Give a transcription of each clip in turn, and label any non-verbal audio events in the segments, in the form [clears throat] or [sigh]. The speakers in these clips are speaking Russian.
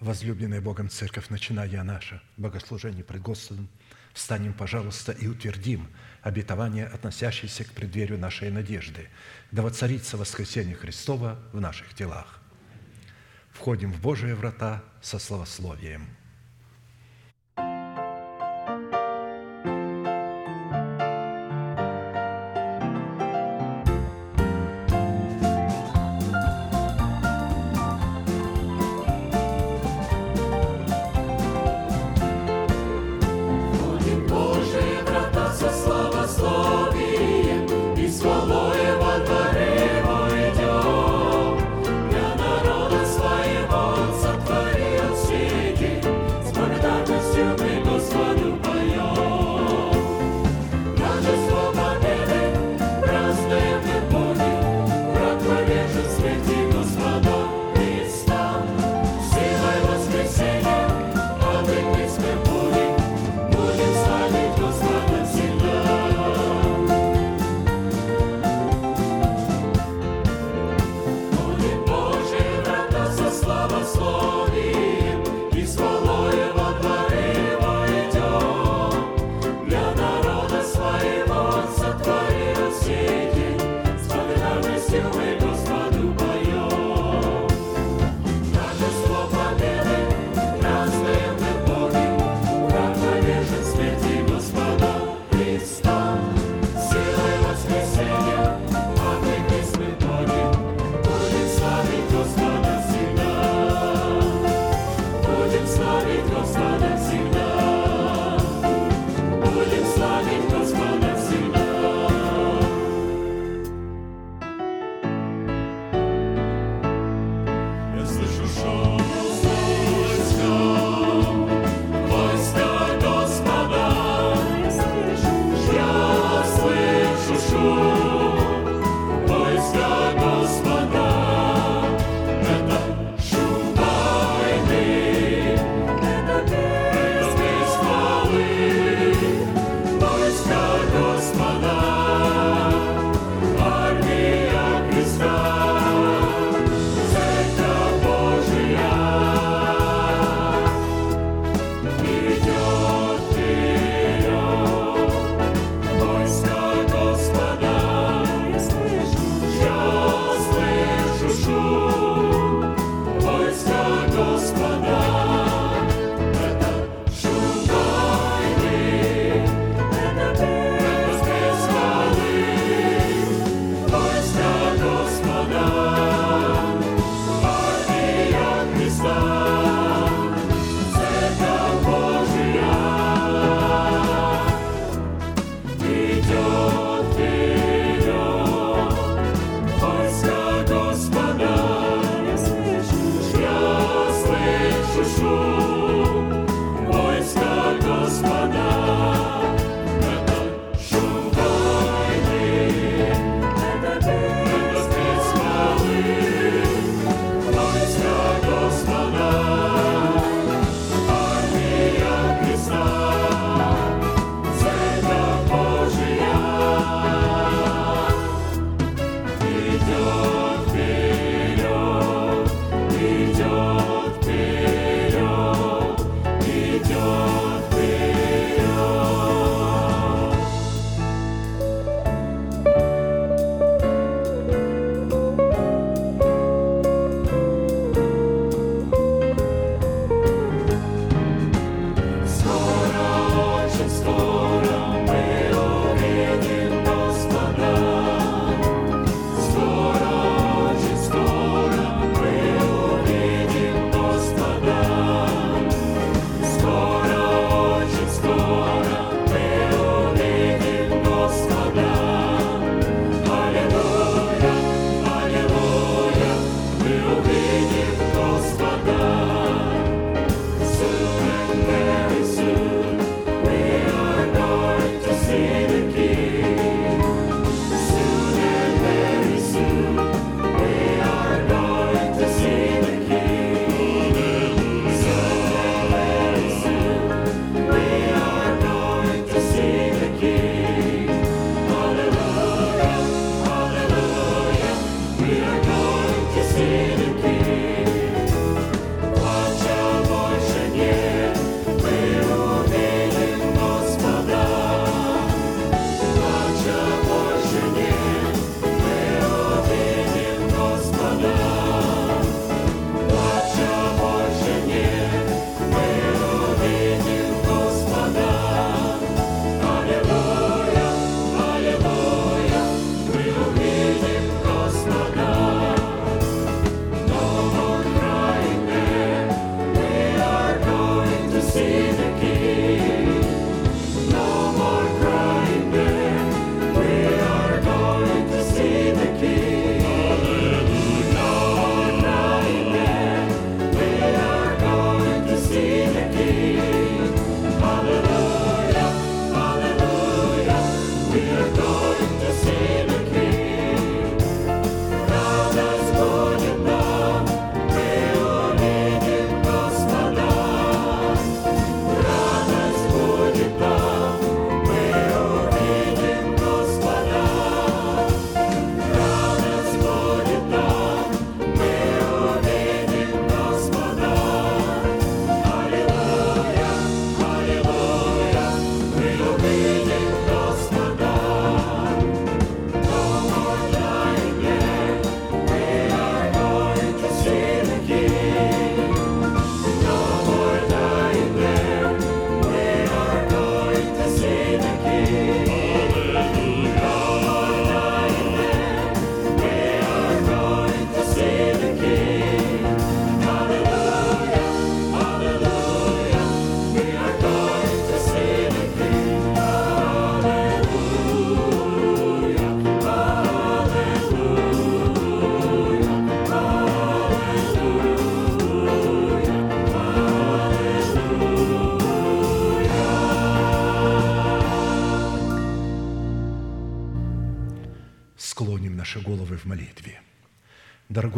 Возлюбленная Богом Церковь, начиная наше богослужение пред Господом, встанем, пожалуйста, и утвердим обетование, относящееся к преддверию нашей надежды, да воцарится воскресение Христова в наших телах. Входим в Божие врата со словословием –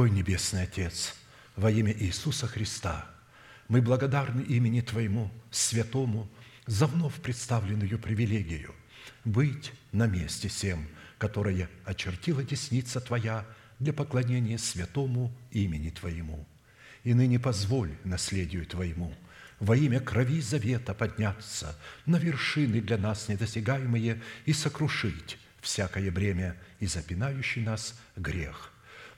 Дорогой Небесный Отец, во имя Иисуса Христа, мы благодарны имени Твоему, святому, за вновь представленную привилегию быть на месте всем, которое очертила десница Твоя для поклонения святому имени Твоему. И ныне позволь наследию Твоему во имя крови завета подняться на вершины для нас недосягаемые и сокрушить всякое бремя и запинающий нас грех.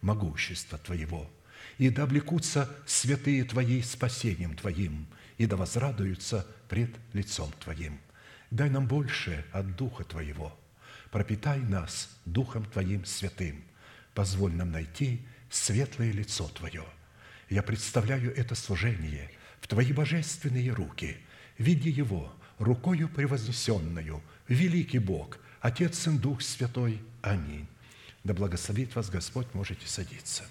могущества Твоего, и да облекутся святые Твои спасением Твоим, и да возрадуются пред лицом Твоим. Дай нам больше от Духа Твоего. Пропитай нас Духом Твоим святым. Позволь нам найти светлое лицо Твое. Я представляю это служение в Твои божественные руки. Види его рукою превознесенную, великий Бог, Отец и Дух Святой. Аминь. Да благословит вас Господь, можете садиться.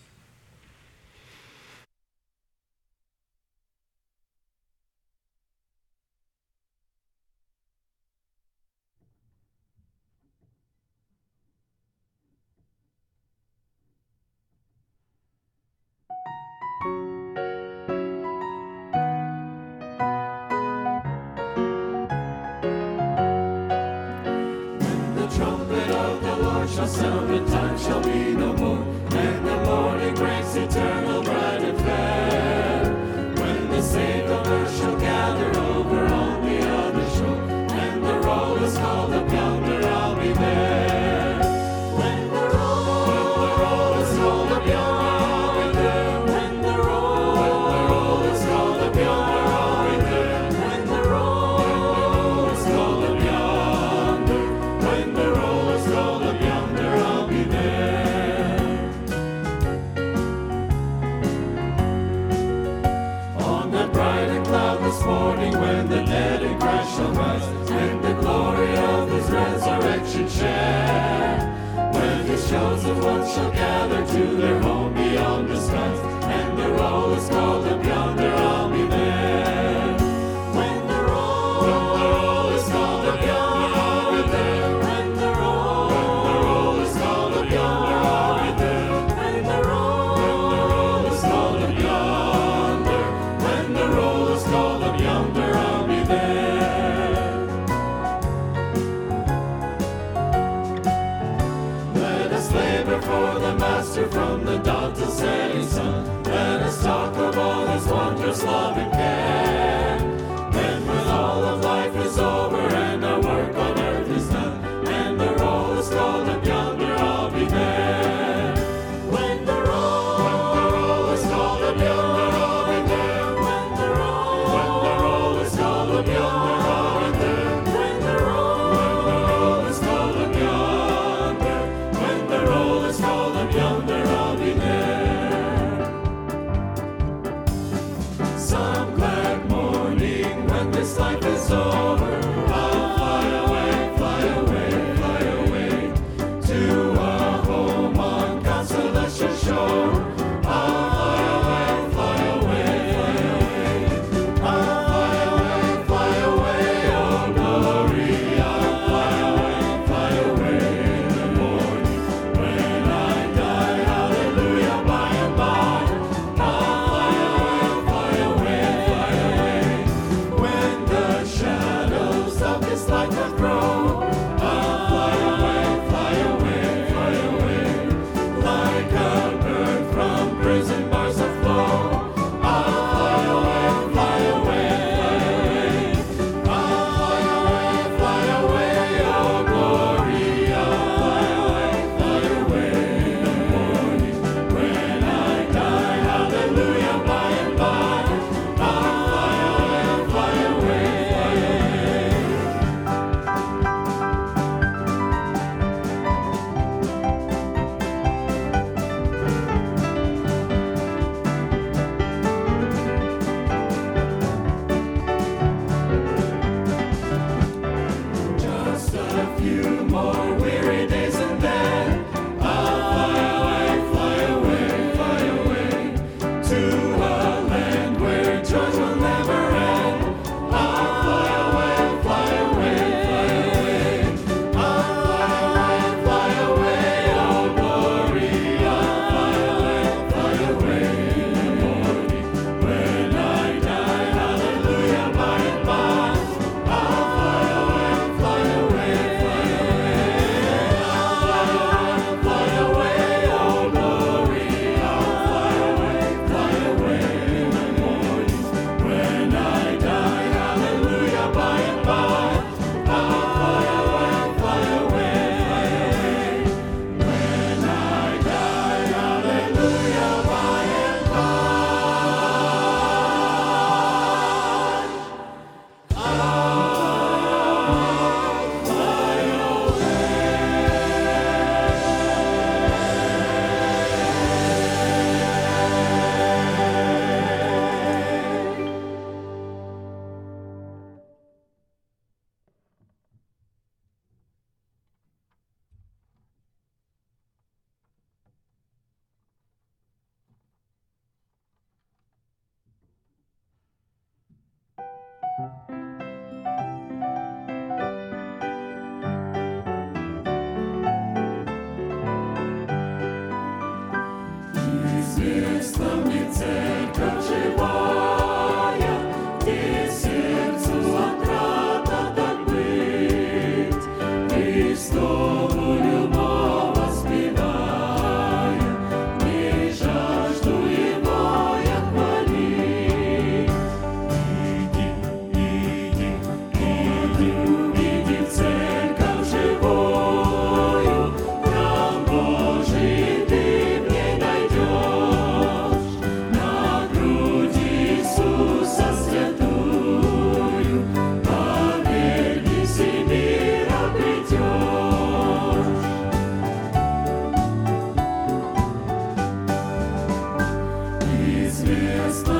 звезда.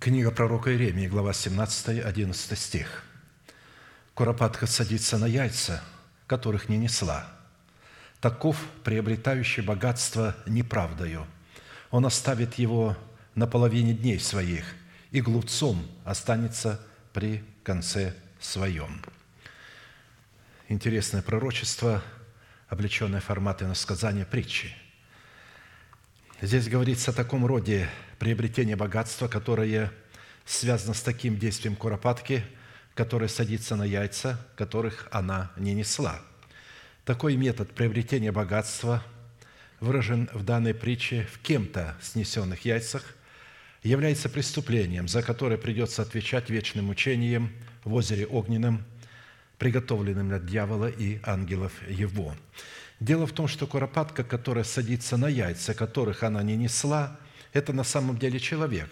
Книга пророка Иеремии, глава 17, 11 стих. «Куропатка садится на яйца, которых не несла. Таков приобретающий богатство неправдою. Он оставит его на половине дней своих, и глупцом останется при конце своем». Интересное пророчество, облеченное форматом сказания притчи. Здесь говорится о таком роде приобретение богатства, которое связано с таким действием куропатки, которая садится на яйца, которых она не несла. Такой метод приобретения богатства выражен в данной притче в кем-то снесенных яйцах, является преступлением, за которое придется отвечать вечным мучением в озере Огненном, приготовленным для дьявола и ангелов его. Дело в том, что куропатка, которая садится на яйца, которых она не несла, это на самом деле человек,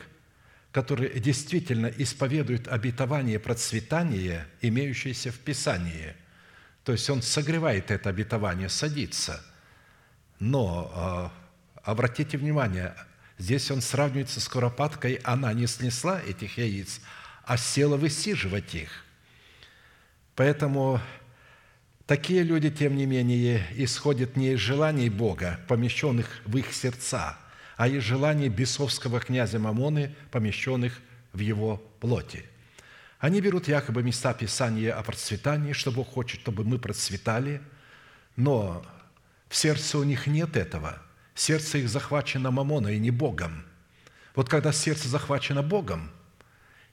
который действительно исповедует обетование процветания, имеющееся в Писании. То есть он согревает это обетование, садится. Но а, обратите внимание, здесь он сравнивается с куропаткой, она не снесла этих яиц, а села высиживать их. Поэтому Такие люди, тем не менее, исходят не из желаний Бога, помещенных в их сердца, а из желаний бесовского князя Мамоны, помещенных в его плоти. Они берут якобы места Писания о процветании, что Бог хочет, чтобы мы процветали, но в сердце у них нет этого. Сердце их захвачено Мамоной, и не Богом. Вот когда сердце захвачено Богом,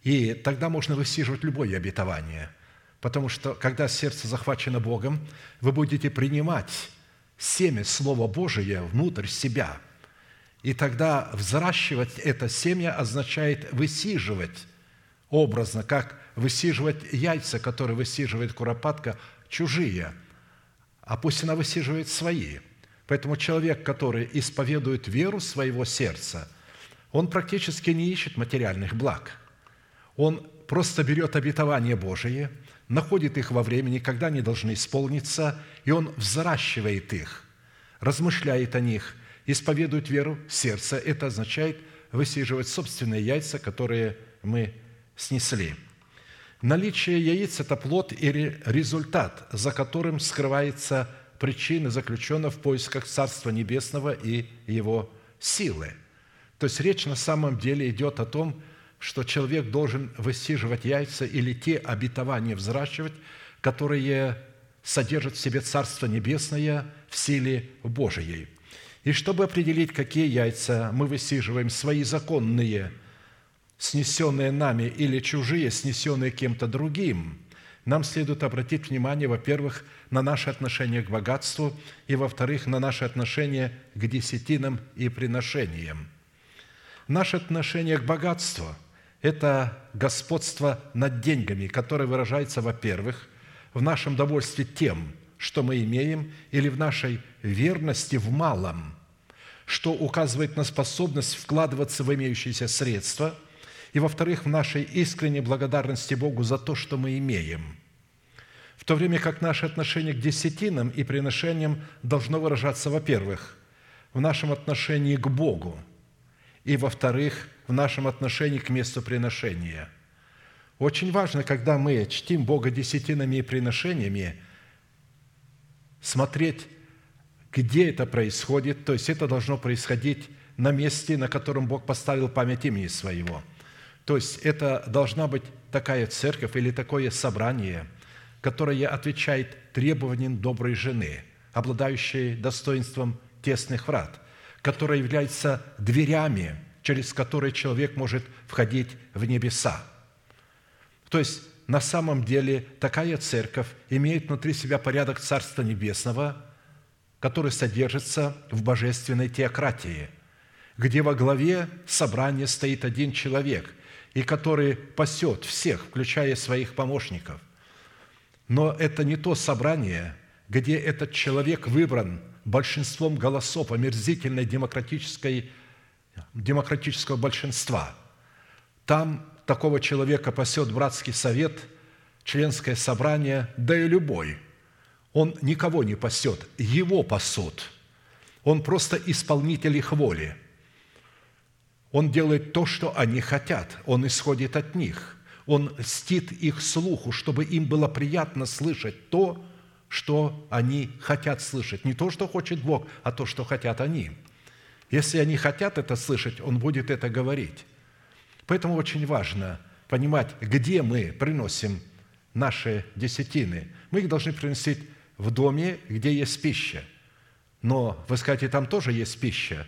и тогда можно высиживать любое обетование – Потому что, когда сердце захвачено Богом, вы будете принимать семя Слова Божия внутрь себя. И тогда взращивать это семя означает высиживать образно, как высиживать яйца, которые высиживает куропатка, чужие, а пусть она высиживает свои. Поэтому человек, который исповедует веру своего сердца, он практически не ищет материальных благ. Он просто берет обетование Божие – находит их во времени, когда они должны исполниться, и он взращивает их, размышляет о них, исповедует веру сердца. Это означает высиживать собственные яйца, которые мы снесли. Наличие яиц – это плод или результат, за которым скрывается причина заключена в поисках Царства Небесного и Его силы. То есть речь на самом деле идет о том, что человек должен высиживать яйца или те обетования взращивать, которые содержат в себе Царство Небесное в силе Божией. И чтобы определить, какие яйца мы высиживаем, свои законные, снесенные нами или чужие, снесенные кем-то другим, нам следует обратить внимание, во-первых, на наше отношение к богатству, и, во-вторых, на наше отношение к десятинам и приношениям. Наше отношение к богатству – это господство над деньгами, которое выражается, во-первых, в нашем довольстве тем, что мы имеем, или в нашей верности в малом, что указывает на способность вкладываться в имеющиеся средства, и, во-вторых, в нашей искренней благодарности Богу за то, что мы имеем – в то время как наше отношение к десятинам и приношениям должно выражаться, во-первых, в нашем отношении к Богу, и, во-вторых, в нашем отношении к месту приношения. Очень важно, когда мы чтим Бога десятинами и приношениями, смотреть, где это происходит, то есть это должно происходить на месте, на котором Бог поставил память имени Своего. То есть это должна быть такая церковь или такое собрание, которое отвечает требованиям доброй жены, обладающей достоинством тесных врат, которая является дверями через который человек может входить в небеса. То есть, на самом деле, такая церковь имеет внутри себя порядок Царства Небесного, который содержится в божественной теократии, где во главе собрания стоит один человек, и который пасет всех, включая своих помощников. Но это не то собрание, где этот человек выбран большинством голосов омерзительной демократической демократического большинства. Там такого человека пасет братский совет, членское собрание, да и любой. Он никого не пасет, его пасут. Он просто исполнитель их воли. Он делает то, что они хотят. Он исходит от них. Он льстит их слуху, чтобы им было приятно слышать то, что они хотят слышать. Не то, что хочет Бог, а то, что хотят они – если они хотят это слышать, Он будет это говорить. Поэтому очень важно понимать, где мы приносим наши десятины. Мы их должны приносить в доме, где есть пища. Но вы скажете, там тоже есть пища.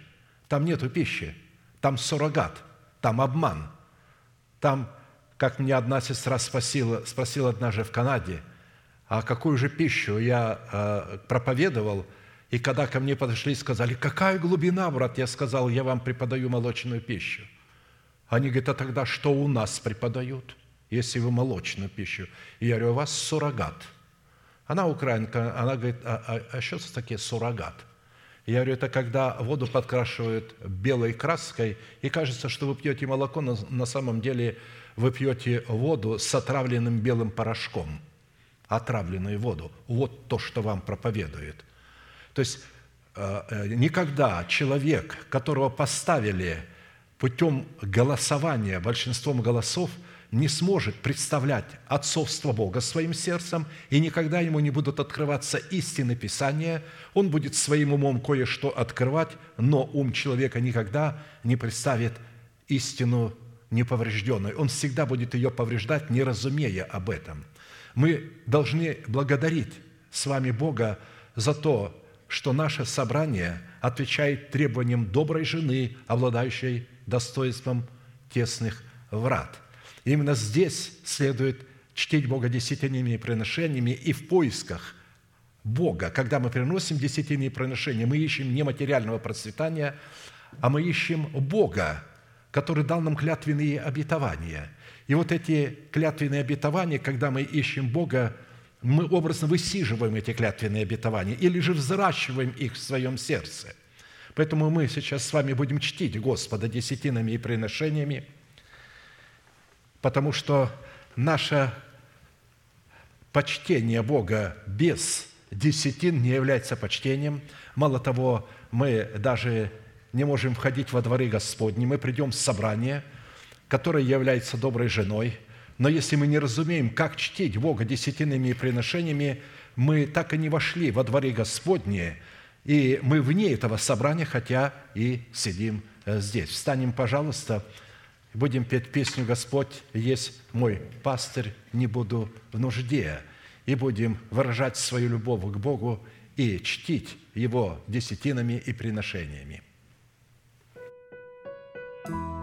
Там нету пищи. Там суррогат, там обман. Там, как мне одна сестра спросила, спросила однажды в Канаде, а какую же пищу я э, проповедовал – и когда ко мне подошли и сказали, какая глубина, брат, я сказал, я вам преподаю молочную пищу. Они говорят, а тогда что у нас преподают, если вы молочную пищу? И я говорю, у вас суррогат. Она украинка, она говорит, а, а, а что это такие суррогат? Я говорю, это когда воду подкрашивают белой краской, и кажется, что вы пьете молоко, но на самом деле вы пьете воду с отравленным белым порошком, отравленную воду. Вот то, что вам проповедует. То есть э, э, никогда человек, которого поставили путем голосования большинством голосов – не сможет представлять отцовство Бога своим сердцем, и никогда ему не будут открываться истины Писания, он будет своим умом кое-что открывать, но ум человека никогда не представит истину неповрежденной. Он всегда будет ее повреждать, не разумея об этом. Мы должны благодарить с вами Бога за то, что наше собрание отвечает требованиям доброй жены, обладающей достоинством тесных врат – Именно здесь следует чтить Бога десятинными приношениями и в поисках Бога. Когда мы приносим десятинные приношения, мы ищем не материального процветания, а мы ищем Бога, который дал нам клятвенные обетования. И вот эти клятвенные обетования, когда мы ищем Бога, мы образно высиживаем эти клятвенные обетования или же взращиваем их в своем сердце. Поэтому мы сейчас с вами будем чтить Господа десятинами и приношениями – потому что наше почтение Бога без десятин не является почтением. Мало того, мы даже не можем входить во дворы Господни, мы придем в собрание, которое является доброй женой, но если мы не разумеем, как чтить Бога десятинными приношениями, мы так и не вошли во дворы Господни, и мы вне этого собрания, хотя и сидим э, здесь. Встанем, пожалуйста, будем петь песню «Господь есть мой пастырь, не буду в нужде», и будем выражать свою любовь к Богу и чтить Его десятинами и приношениями. Just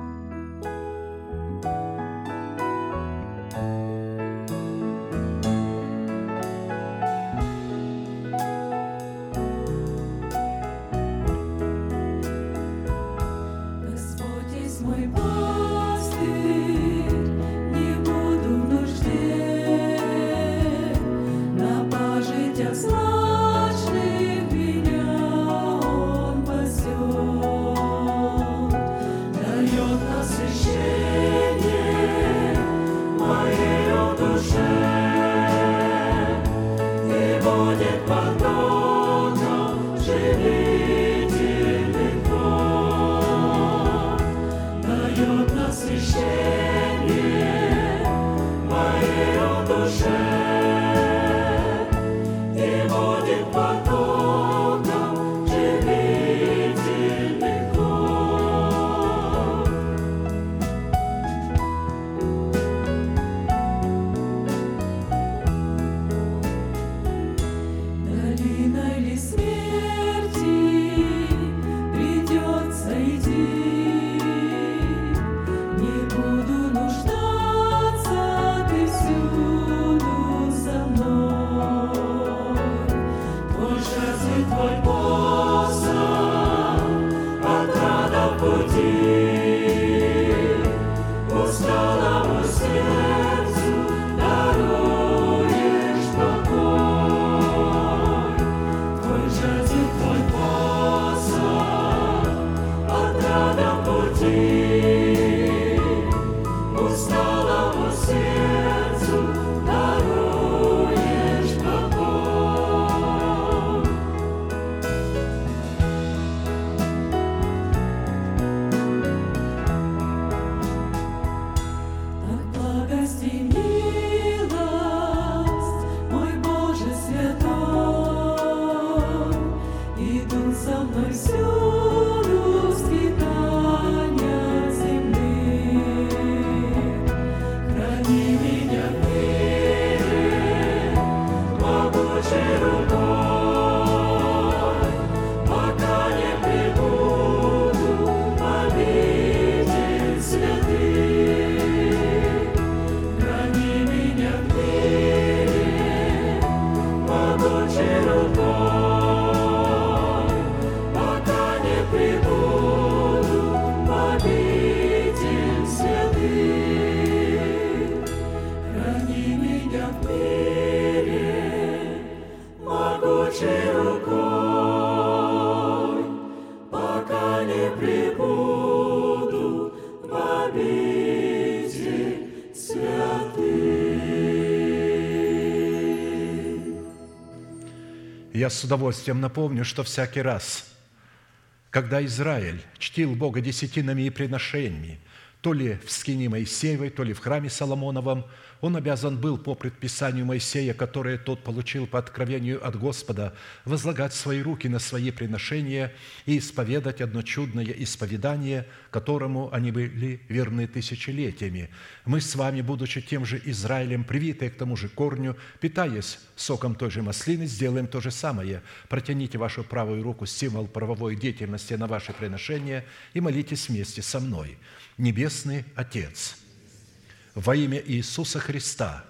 Я с удовольствием напомню, что всякий раз, когда Израиль чтил Бога десятинами и приношениями, то ли в скине Моисеевой, то ли в храме Соломоновом – он обязан был по предписанию Моисея, которое тот получил по откровению от Господа, возлагать свои руки на свои приношения и исповедать одно чудное исповедание, которому они были верны тысячелетиями. Мы с вами, будучи тем же Израилем, привитые к тому же корню, питаясь соком той же маслины, сделаем то же самое. Протяните вашу правую руку, символ правовой деятельности на ваше приношение, и молитесь вместе со мной. Небесный Отец – во имя Иисуса Христа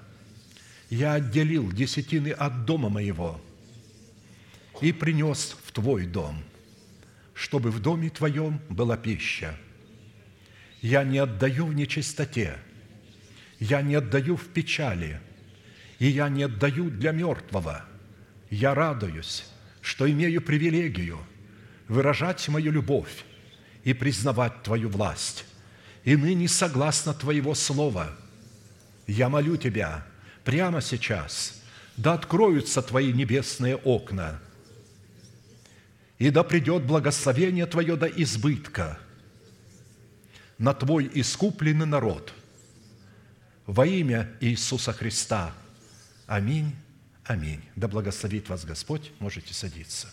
я отделил десятины от дома моего и принес в Твой дом, чтобы в доме Твоем была пища. Я не отдаю в нечистоте, я не отдаю в печали, и я не отдаю для мертвого. Я радуюсь, что имею привилегию выражать мою любовь и признавать Твою власть и ныне согласно Твоего Слова. Я молю Тебя прямо сейчас, да откроются Твои небесные окна, и да придет благословение Твое до избытка на Твой искупленный народ во имя Иисуса Христа. Аминь. Аминь. Да благословит вас Господь. Можете садиться.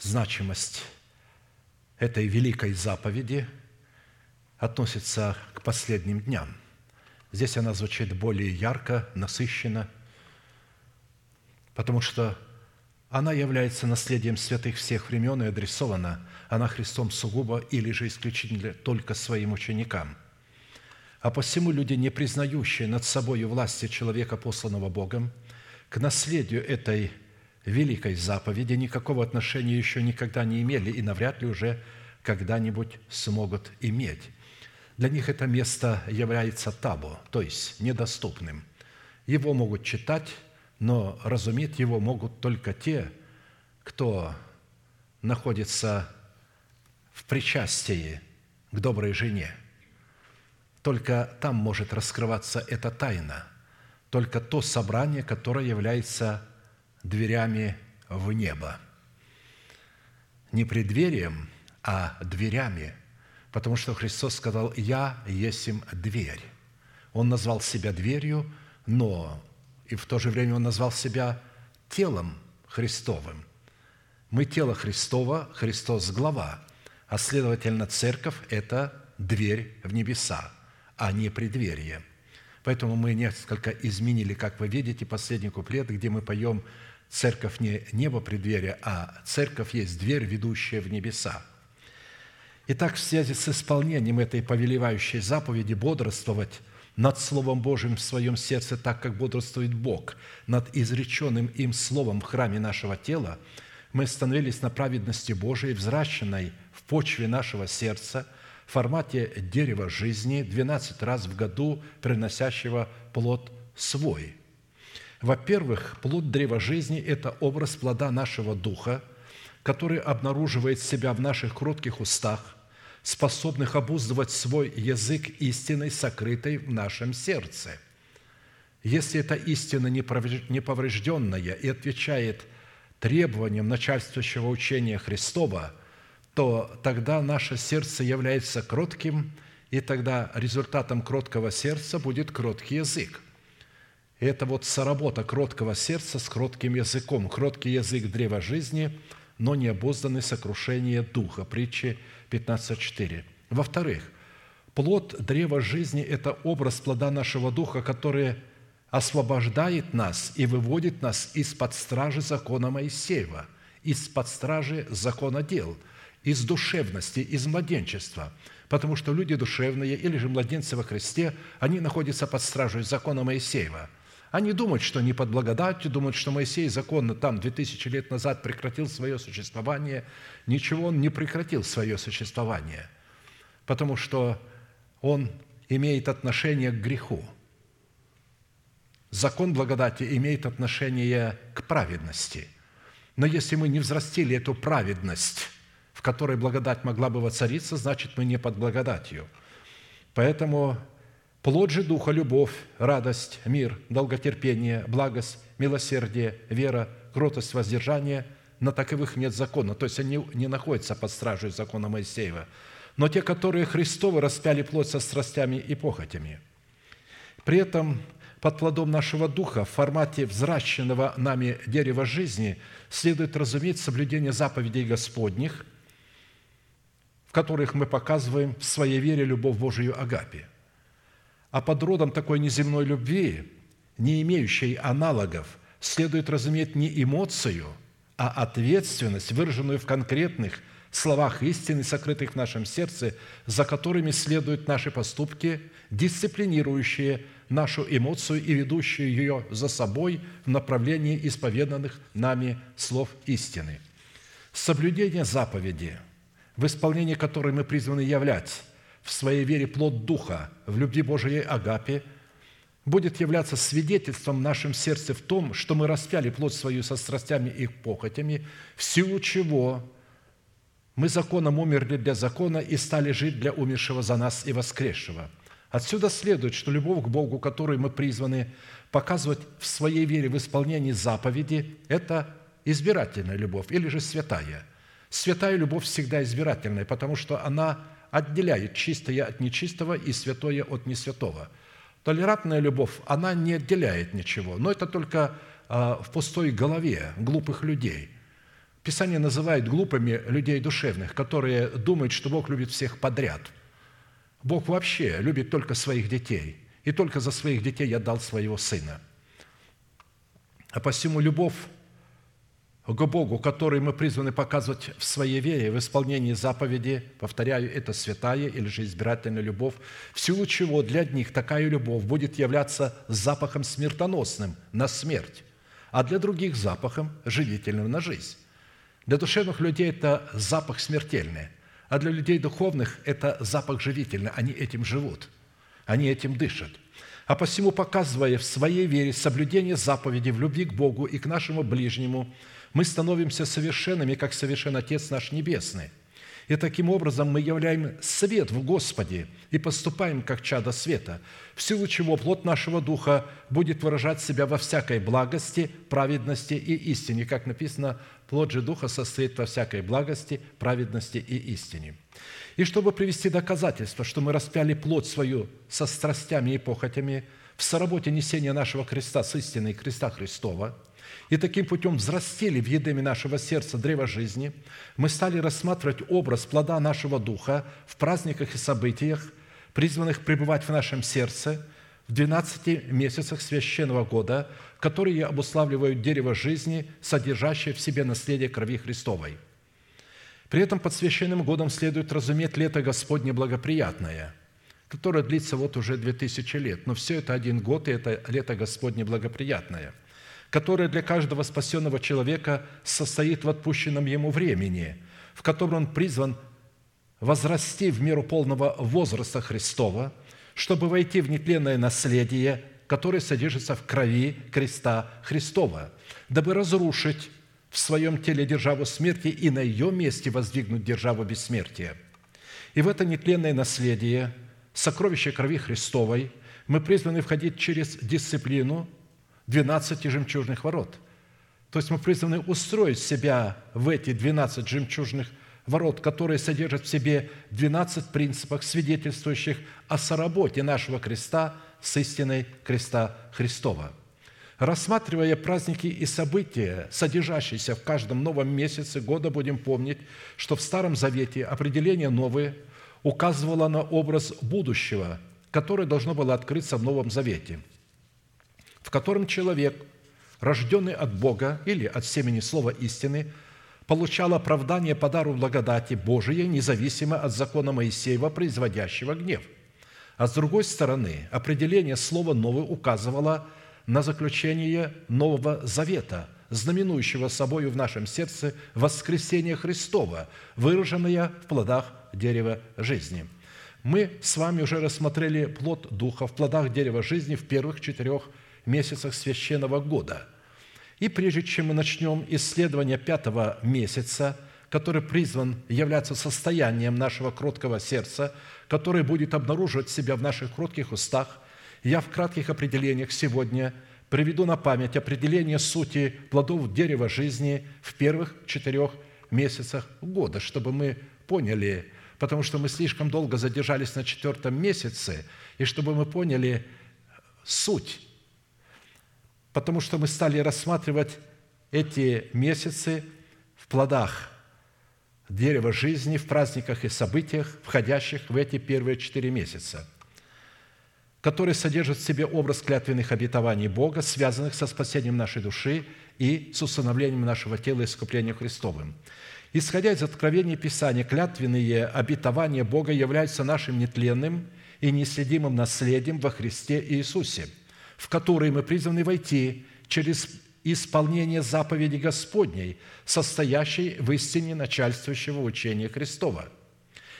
значимость этой великой заповеди относится к последним дням. Здесь она звучит более ярко, насыщенно, потому что она является наследием святых всех времен и адресована она Христом сугубо или же исключительно только своим ученикам. А посему люди, не признающие над собой власти человека, посланного Богом, к наследию этой великой заповеди никакого отношения еще никогда не имели и навряд ли уже когда-нибудь смогут иметь. Для них это место является табу, то есть недоступным. Его могут читать, но разуметь его могут только те, кто находится в причастии к доброй жене. Только там может раскрываться эта тайна, только то собрание, которое является дверями в небо. Не преддверием, а дверями, потому что Христос сказал «Я есим дверь». Он назвал себя дверью, но и в то же время Он назвал себя телом Христовым. Мы тело Христова, Христос – глава, а следовательно, церковь – это дверь в небеса, а не преддверие. Поэтому мы несколько изменили, как вы видите, последний куплет, где мы поем Церковь не небо преддверие, а церковь есть дверь, ведущая в небеса. Итак, в связи с исполнением этой повелевающей заповеди бодрствовать над Словом Божьим в своем сердце, так как бодрствует Бог, над изреченным им Словом в храме нашего тела, мы становились на праведности Божией, взращенной в почве нашего сердца, в формате дерева жизни, 12 раз в году приносящего плод свой – во-первых, плод древа жизни – это образ плода нашего духа, который обнаруживает себя в наших кротких устах, способных обуздывать свой язык истиной, сокрытой в нашем сердце. Если эта истина неповрежденная и отвечает требованиям начальствующего учения Христова, то тогда наше сердце является кротким, и тогда результатом кроткого сердца будет кроткий язык – это вот соработа кроткого сердца с кротким языком. Кроткий язык – древа жизни, но не обузданный сокрушение духа. Притчи 15.4. Во-вторых, плод древа жизни – это образ плода нашего духа, который освобождает нас и выводит нас из-под стражи закона Моисеева, из-под стражи закона дел, из душевности, из младенчества. Потому что люди душевные или же младенцы во Христе, они находятся под стражей закона Моисеева – они думают, что они под благодатью, думают, что Моисей законно там 2000 лет назад прекратил свое существование. Ничего он не прекратил свое существование, потому что он имеет отношение к греху. Закон благодати имеет отношение к праведности. Но если мы не взрастили эту праведность, в которой благодать могла бы воцариться, значит, мы не под благодатью. Поэтому Плод же Духа – любовь, радость, мир, долготерпение, благость, милосердие, вера, кротость, воздержание – на таковых нет закона. То есть они не находятся под стражей закона Моисеева. Но те, которые Христовы распяли плоть со страстями и похотями. При этом под плодом нашего Духа в формате взращенного нами дерева жизни следует разуметь соблюдение заповедей Господних, в которых мы показываем в своей вере любовь Божию Агапе – а под родом такой неземной любви, не имеющей аналогов, следует разуметь не эмоцию, а ответственность, выраженную в конкретных словах истины, сокрытых в нашем сердце, за которыми следуют наши поступки, дисциплинирующие нашу эмоцию и ведущие ее за собой в направлении исповеданных нами слов истины. Соблюдение заповеди, в исполнении которой мы призваны являть в своей вере плод Духа, в любви Божией Агапе, будет являться свидетельством в нашем сердце в том, что мы распяли плоть свою со страстями и похотями, в силу чего мы законом умерли для закона и стали жить для умершего за нас и воскресшего. Отсюда следует, что любовь к Богу, которую мы призваны показывать в своей вере в исполнении заповеди, это избирательная любовь или же святая. Святая любовь всегда избирательная, потому что она отделяет чистое от нечистого и святое от несвятого. Толерантная любовь, она не отделяет ничего, но это только а, в пустой голове глупых людей. Писание называет глупыми людей душевных, которые думают, что Бог любит всех подряд. Бог вообще любит только своих детей, и только за своих детей я дал своего Сына. А посему любовь к Богу, который мы призваны показывать в своей вере, в исполнении заповеди, повторяю, это святая или же избирательная любовь, в силу чего для одних такая любовь будет являться запахом смертоносным на смерть, а для других запахом живительным на жизнь. Для душевных людей это запах смертельный, а для людей духовных это запах живительный, они этим живут, они этим дышат – а посему, показывая в своей вере соблюдение заповедей в любви к Богу и к нашему ближнему, мы становимся совершенными, как совершен Отец наш Небесный. И таким образом мы являем свет в Господе и поступаем как чадо света, в силу чего плод нашего Духа будет выражать себя во всякой благости, праведности и истине. Как написано, плод же Духа состоит во всякой благости, праведности и истине. И чтобы привести доказательство, что мы распяли плоть свою со страстями и похотями в соработе несения нашего креста с истиной креста Христова – и таким путем взрастили в едеме нашего сердца древо жизни, мы стали рассматривать образ плода нашего духа в праздниках и событиях, призванных пребывать в нашем сердце в 12 месяцах священного года, которые обуславливают дерево жизни, содержащее в себе наследие крови Христовой. При этом под священным годом следует разуметь лето Господне благоприятное, которое длится вот уже 2000 лет. Но все это один год, и это лето Господне благоприятное – которое для каждого спасенного человека состоит в отпущенном ему времени, в котором он призван возрасти в меру полного возраста Христова, чтобы войти в нетленное наследие, которое содержится в крови креста Христова, дабы разрушить в своем теле державу смерти и на ее месте воздвигнуть державу бессмертия. И в это нетленное наследие, сокровище крови Христовой, мы призваны входить через дисциплину, 12 жемчужных ворот. То есть мы призваны устроить себя в эти 12 жемчужных ворот, которые содержат в себе 12 принципов, свидетельствующих о соработе нашего креста с истиной креста Христова. Рассматривая праздники и события, содержащиеся в каждом новом месяце года, будем помнить, что в Старом Завете определение новое указывало на образ будущего, которое должно было открыться в Новом Завете – в котором человек, рожденный от Бога или от семени слова истины, получал оправдание по дару благодати Божией, независимо от закона Моисеева, производящего гнев. А с другой стороны, определение слова «новый» указывало на заключение Нового Завета, знаменующего собою в нашем сердце воскресение Христова, выраженное в плодах дерева жизни. Мы с вами уже рассмотрели плод Духа в плодах дерева жизни в первых четырех месяцах священного года. И прежде чем мы начнем исследование пятого месяца, который призван являться состоянием нашего кроткого сердца, который будет обнаруживать себя в наших кротких устах, я в кратких определениях сегодня приведу на память определение сути плодов дерева жизни в первых четырех месяцах года, чтобы мы поняли, потому что мы слишком долго задержались на четвертом месяце, и чтобы мы поняли суть потому что мы стали рассматривать эти месяцы в плодах дерева жизни, в праздниках и событиях, входящих в эти первые четыре месяца, которые содержат в себе образ клятвенных обетований Бога, связанных со спасением нашей души и с установлением нашего тела искуплением Христовым. Исходя из откровения Писания, клятвенные обетования Бога являются нашим нетленным и неследимым наследием во Христе Иисусе – в который мы призваны войти через исполнение заповеди Господней, состоящей в истине начальствующего учения Христова.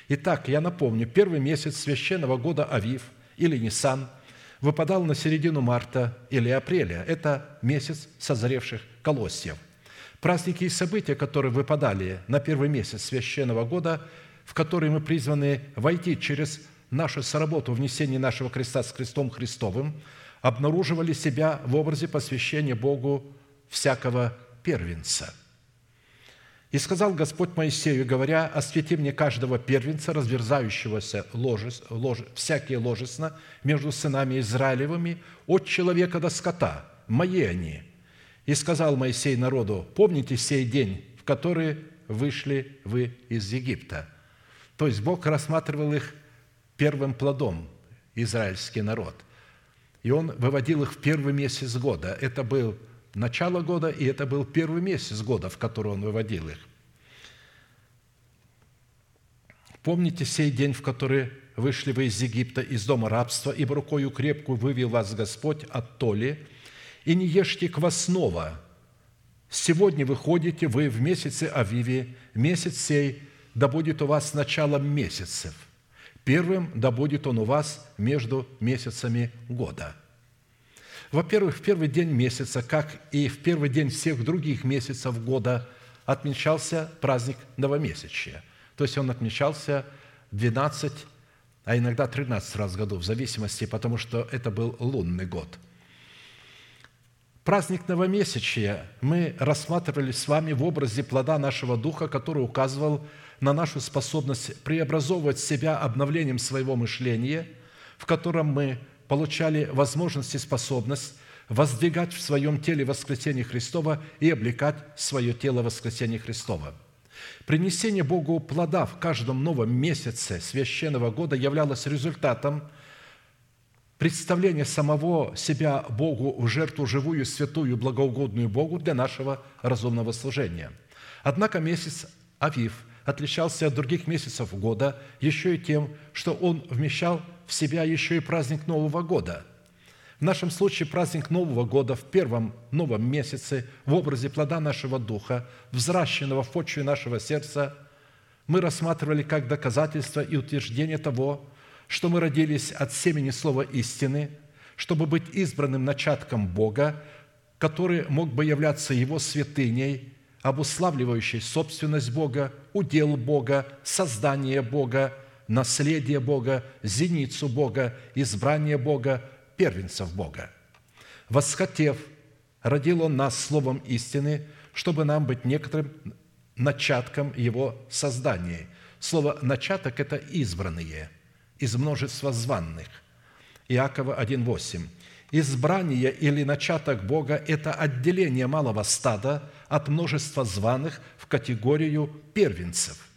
Итак, я напомню, первый месяц священного года Авив или Нисан выпадал на середину марта или апреля. Это месяц созревших колосьев. Праздники и события, которые выпадали на первый месяц священного года, в который мы призваны войти через нашу соработу внесения нашего креста с крестом Христовым, обнаруживали себя в образе посвящения Богу всякого первенца – и сказал Господь Моисею, говоря, «Освети мне каждого первенца, разверзающегося ложес, лож, всякие ложесно между сынами Израилевыми, от человека до скота, мои они». И сказал Моисей народу, «Помните сей день, в который вышли вы из Египта». То есть Бог рассматривал их первым плодом, израильский народ. И Он выводил их в первый месяц года. Это был начало года, и это был первый месяц года, в который он выводил их. Помните сей день, в который вышли вы из Египта, из дома рабства, ибо рукою крепкую вывел вас Господь от толи, и не ешьте квасного. Сегодня выходите вы в месяце Авиве, месяц сей да будет у вас началом месяцев. Первым да будет он у вас между месяцами года». Во-первых, в первый день месяца, как и в первый день всех других месяцев года, отмечался праздник новомесячия. То есть он отмечался 12, а иногда 13 раз в году, в зависимости, потому что это был лунный год. Праздник новомесячия мы рассматривали с вами в образе плода нашего духа, который указывал на нашу способность преобразовывать себя обновлением своего мышления, в котором мы получали возможность и способность воздвигать в своем теле воскресение Христова и облекать свое тело воскресение Христова. Принесение Богу плода в каждом новом месяце священного года являлось результатом представления самого себя Богу в жертву живую, святую, благоугодную Богу для нашего разумного служения. Однако месяц Авив отличался от других месяцев года еще и тем, что он вмещал в себя еще и праздник Нового года. В нашем случае праздник Нового года в первом новом месяце в образе плода нашего духа, взращенного в почве нашего сердца, мы рассматривали как доказательство и утверждение того, что мы родились от семени слова истины, чтобы быть избранным начатком Бога, который мог бы являться Его святыней, обуславливающей собственность Бога, удел Бога, создание Бога – наследие Бога, зеницу Бога, избрание Бога, первенцев Бога. Восхотев, родил Он нас словом истины, чтобы нам быть некоторым начатком Его создания. Слово «начаток» – это избранные из множества званных. Иакова 1,8. Избрание или начаток Бога – это отделение малого стада от множества званых в категорию первенцев.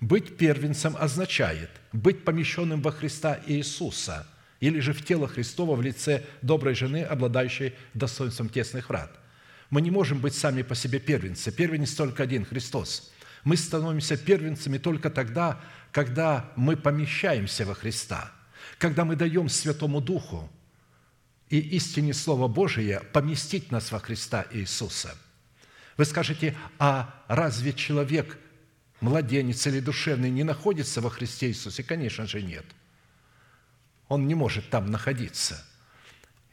Быть первенцем означает быть помещенным во Христа Иисуса или же в тело Христова в лице доброй жены, обладающей достоинством тесных врат. Мы не можем быть сами по себе первенцы. Первенец только один – Христос. Мы становимся первенцами только тогда, когда мы помещаемся во Христа, когда мы даем Святому Духу и истине Слова Божия поместить нас во Христа Иисуса. Вы скажете, а разве человек – младенец или душевный не находится во Христе Иисусе? Конечно же, нет. Он не может там находиться.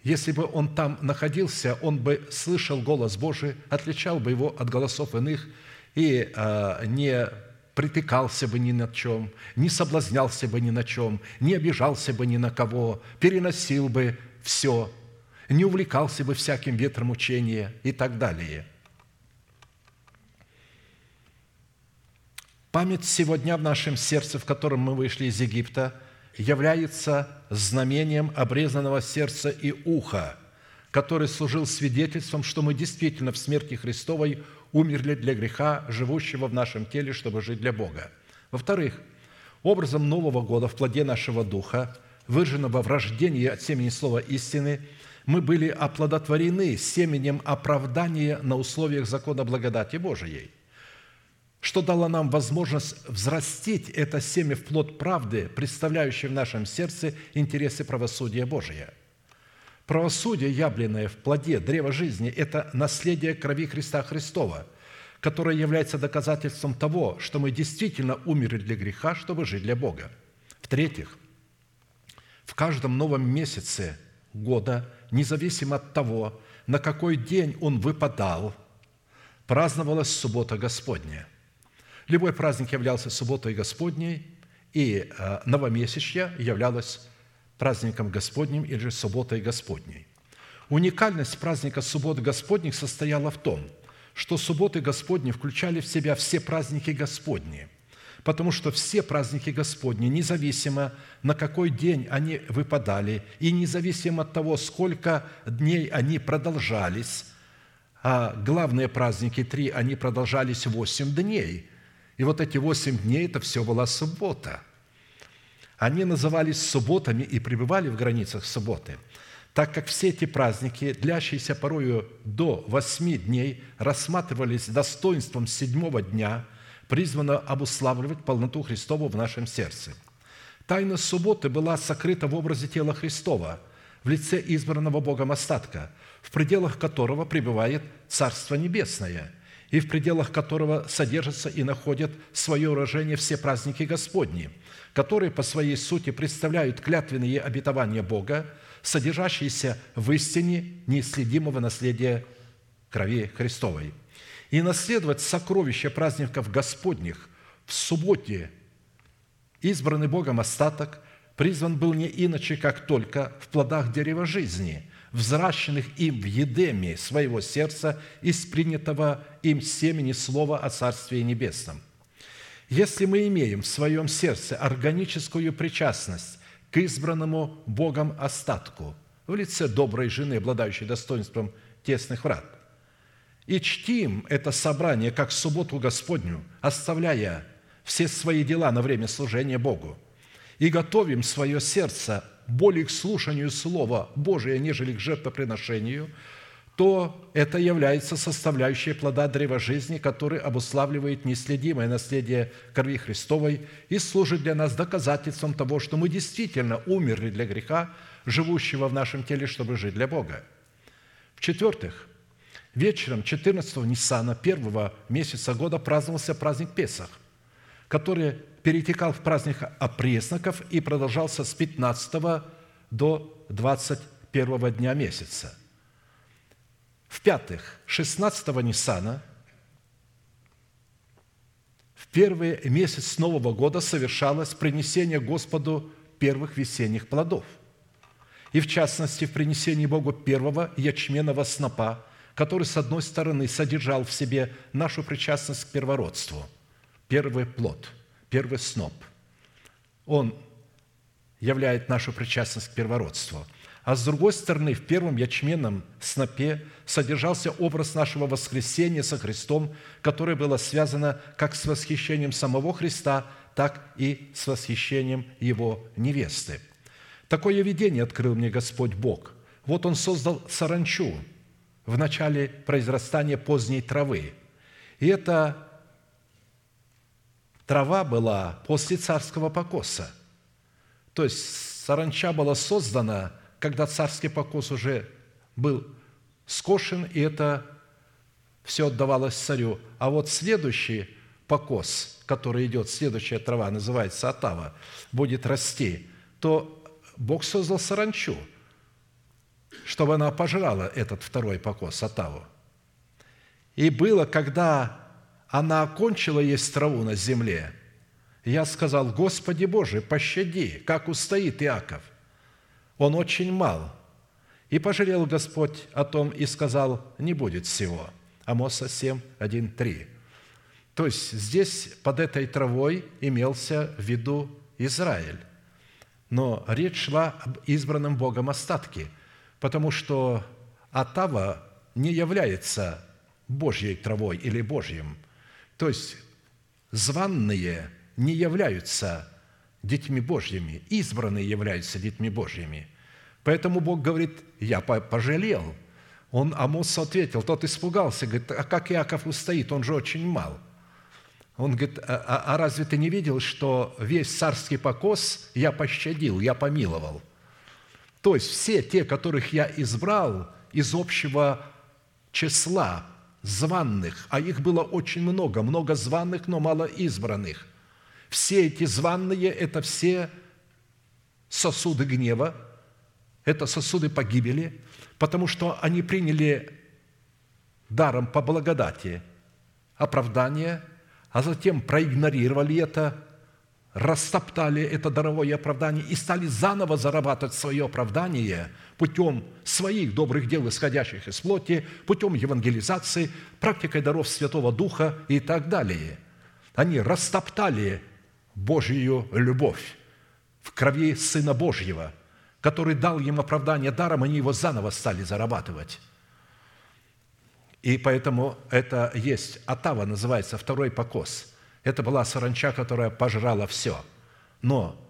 Если бы он там находился, он бы слышал голос Божий, отличал бы его от голосов иных и э, не притыкался бы ни на чем, не соблазнялся бы ни на чем, не обижался бы ни на кого, переносил бы все, не увлекался бы всяким ветром учения и так далее – Память сегодня в нашем сердце, в котором мы вышли из Египта, является знамением обрезанного сердца и уха, который служил свидетельством, что мы действительно в смерти Христовой умерли для греха, живущего в нашем теле, чтобы жить для Бога. Во-вторых, образом Нового года в плоде нашего духа, выраженного в рождении от семени слова истины, мы были оплодотворены семенем оправдания на условиях закона благодати Божией – что дало нам возможность взрастить это семя в плод правды, представляющее в нашем сердце интересы правосудия Божия. Правосудие, явленное в плоде древа жизни, это наследие крови Христа Христова, которое является доказательством того, что мы действительно умерли для греха, чтобы жить для Бога. В-третьих, в каждом новом месяце года, независимо от того, на какой день он выпадал, праздновалась суббота Господня. Любой праздник являлся субботой Господней, и э, новомесячье являлось праздником Господним или же субботой Господней. Уникальность праздника суббот Господних состояла в том, что субботы Господни включали в себя все праздники Господни, потому что все праздники Господни, независимо на какой день они выпадали, и независимо от того, сколько дней они продолжались, а главные праздники три, они продолжались восемь дней. И вот эти восемь дней – это все была суббота. Они назывались субботами и пребывали в границах субботы, так как все эти праздники, длящиеся порою до восьми дней, рассматривались достоинством седьмого дня, призвано обуславливать полноту Христову в нашем сердце. Тайна субботы была сокрыта в образе тела Христова в лице избранного Богом остатка – в пределах которого пребывает Царство Небесное, и в пределах которого содержатся и находят свое урожение все праздники Господни, которые по своей сути представляют клятвенные обетования Бога, содержащиеся в истине неисследимого наследия крови Христовой. И наследовать сокровища праздников Господних в субботе избранный Богом остаток призван был не иначе, как только в плодах дерева жизни – взращенных им в едеме своего сердца из принятого им семени слова о Царстве Небесном. Если мы имеем в своем сердце органическую причастность к избранному Богом остатку в лице доброй жены, обладающей достоинством тесных врат, и чтим это собрание как субботу Господню, оставляя все свои дела на время служения Богу, и готовим свое сердце более к слушанию Слова Божия, нежели к жертвоприношению, то это является составляющей плода древа жизни, который обуславливает неследимое наследие крови Христовой и служит для нас доказательством того, что мы действительно умерли для греха, живущего в нашем теле, чтобы жить для Бога. В-четвертых, вечером 14-го Ниссана, первого месяца года, праздновался праздник Песах, который перетекал в праздник опресноков и продолжался с 15 до 21 дня месяца. В-пятых, 16 Ниссана, в первый месяц Нового года совершалось принесение Господу первых весенних плодов. И в частности, в принесении Богу первого ячменного снопа, который, с одной стороны, содержал в себе нашу причастность к первородству, первый плод – первый сноп. Он являет нашу причастность к первородству. А с другой стороны, в первом ячменном снопе содержался образ нашего воскресения со Христом, которое было связано как с восхищением самого Христа, так и с восхищением Его невесты. Такое видение открыл мне Господь Бог. Вот Он создал саранчу в начале произрастания поздней травы. И это трава была после царского покоса. То есть саранча была создана, когда царский покос уже был скошен, и это все отдавалось царю. А вот следующий покос, который идет, следующая трава, называется отава, будет расти, то Бог создал саранчу, чтобы она пожрала этот второй покос, отаву. И было, когда она окончила есть траву на земле, я сказал, Господи Боже, пощади, как устоит Иаков. Он очень мал. И пожалел Господь о том и сказал, не будет всего. Амоса 7, 1, 3. То есть здесь под этой травой имелся в виду Израиль. Но речь шла об избранном Богом остатке, потому что Атава не является Божьей травой или Божьим – то есть званные не являются детьми Божьими, избранные являются детьми Божьими. Поэтому Бог говорит, я пожалел. Он Амос ответил, тот испугался, говорит, а как Иаков устоит, он же очень мал. Он говорит, а, а, а разве ты не видел, что весь царский покос я пощадил, я помиловал? То есть все те, которых я избрал из общего числа, званных, а их было очень много, много званных, но мало избранных. Все эти званные – это все сосуды гнева, – это сосуды погибели, потому что они приняли даром по благодати оправдание, а затем проигнорировали это, растоптали это даровое оправдание и стали заново зарабатывать свое оправдание путем своих добрых дел, исходящих из плоти, путем евангелизации, практикой даров Святого Духа и так далее. Они растоптали Божью любовь в крови Сына Божьего, который дал им оправдание даром, они его заново стали зарабатывать. И поэтому это есть Атава, называется второй покос. Это была саранча, которая пожрала все. Но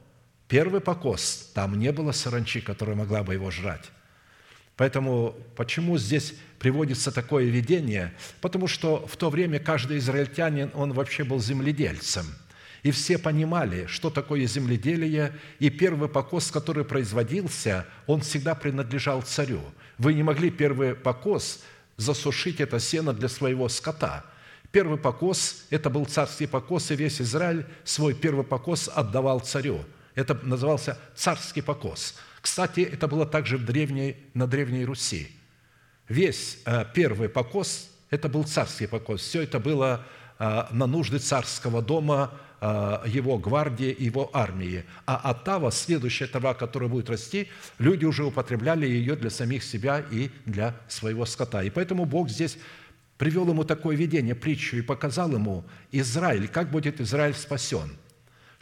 первый покос, там не было саранчи, которая могла бы его жрать. Поэтому почему здесь приводится такое видение? Потому что в то время каждый израильтянин, он вообще был земледельцем. И все понимали, что такое земледелие, и первый покос, который производился, он всегда принадлежал царю. Вы не могли первый покос засушить это сено для своего скота. Первый покос – это был царский покос, и весь Израиль свой первый покос отдавал царю. Это назывался царский покос. Кстати, это было также в древней, на Древней Руси. Весь э, первый покос – это был царский покос. Все это было э, на нужды царского дома, э, его гвардии, его армии. А оттава, следующая трава, которая будет расти, люди уже употребляли ее для самих себя и для своего скота. И поэтому Бог здесь привел ему такое видение, притчу, и показал ему Израиль, как будет Израиль спасен,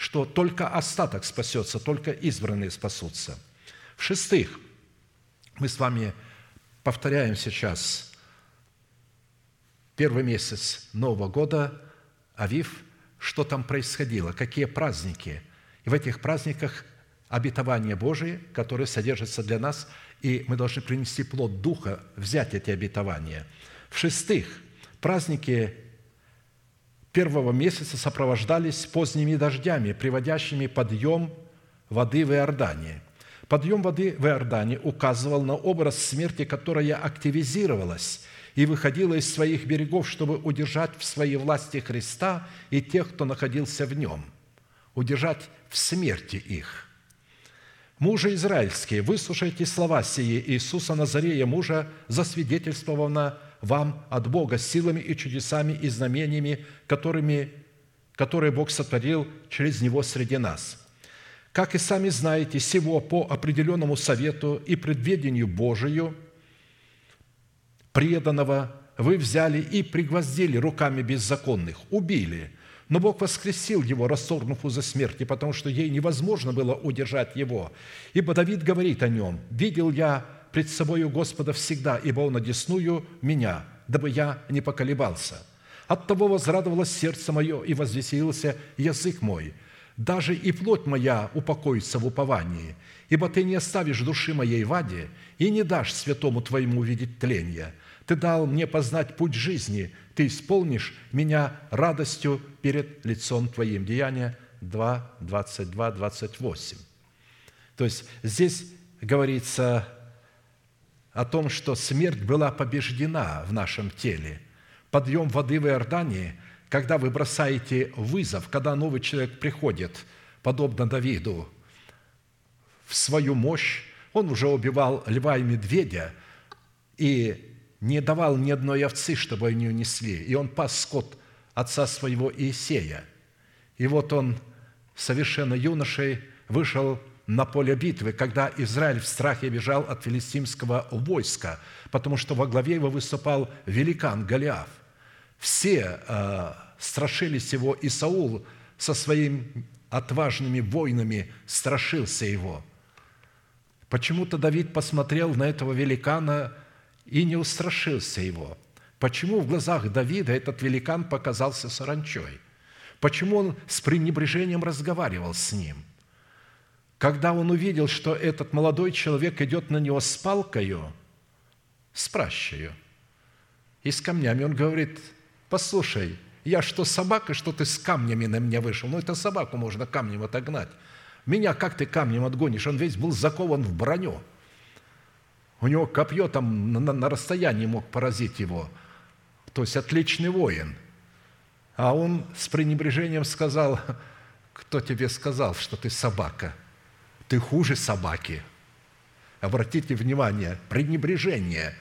что только остаток спасется, только избранные спасутся – в-шестых, мы с вами повторяем сейчас первый месяц Нового года, Авив, что там происходило, какие праздники. И в этих праздниках обетование Божие, которое содержится для нас, и мы должны принести плод Духа, взять эти обетования. В-шестых, праздники первого месяца сопровождались поздними дождями, приводящими подъем воды в Иордане – Подъем воды в Иордане указывал на образ смерти, которая активизировалась и выходила из своих берегов, чтобы удержать в своей власти Христа и тех, кто находился в нем, удержать в смерти их. Мужи израильские, выслушайте слова сии Иисуса Назарея, мужа, засвидетельствованного вам от Бога силами и чудесами и знамениями, которыми, которые Бог сотворил через Него среди нас – как и сами знаете, всего по определенному совету и предведению Божию, преданного, вы взяли и пригвоздили руками беззаконных, убили. Но Бог воскресил его, расторгнув узы смерти, потому что ей невозможно было удержать его. Ибо Давид говорит о нем, «Видел я пред собою Господа всегда, ибо Он одесную меня, дабы я не поколебался. Оттого возрадовалось сердце мое и возвеселился язык мой, даже и плоть моя упокоится в уповании, ибо ты не оставишь души моей в аде и не дашь святому твоему увидеть тления. Ты дал мне познать путь жизни, ты исполнишь меня радостью перед лицом твоим». Деяние 2, 22, 28. То есть здесь говорится о том, что смерть была побеждена в нашем теле. Подъем воды в Иордании – когда вы бросаете вызов, когда новый человек приходит, подобно Давиду, в свою мощь, он уже убивал льва и медведя и не давал ни одной овцы, чтобы они унесли. И он пас скот отца своего Иисея. И вот он, совершенно юношей, вышел на поле битвы, когда Израиль в страхе бежал от филистимского войска, потому что во главе его выступал великан Голиаф все э, страшились его, и Саул со своими отважными воинами страшился его. Почему-то Давид посмотрел на этого великана и не устрашился его. Почему в глазах Давида этот великан показался саранчой? Почему он с пренебрежением разговаривал с ним? Когда он увидел, что этот молодой человек идет на него с палкою, с пращею и с камнями, он говорит – послушай, я что, собака, что ты с камнями на меня вышел? Ну, это собаку можно камнем отогнать. Меня как ты камнем отгонишь? Он весь был закован в броню. У него копье там на, на расстоянии мог поразить его. То есть отличный воин. А он с пренебрежением сказал, кто тебе сказал, что ты собака? Ты хуже собаки. Обратите внимание, пренебрежение.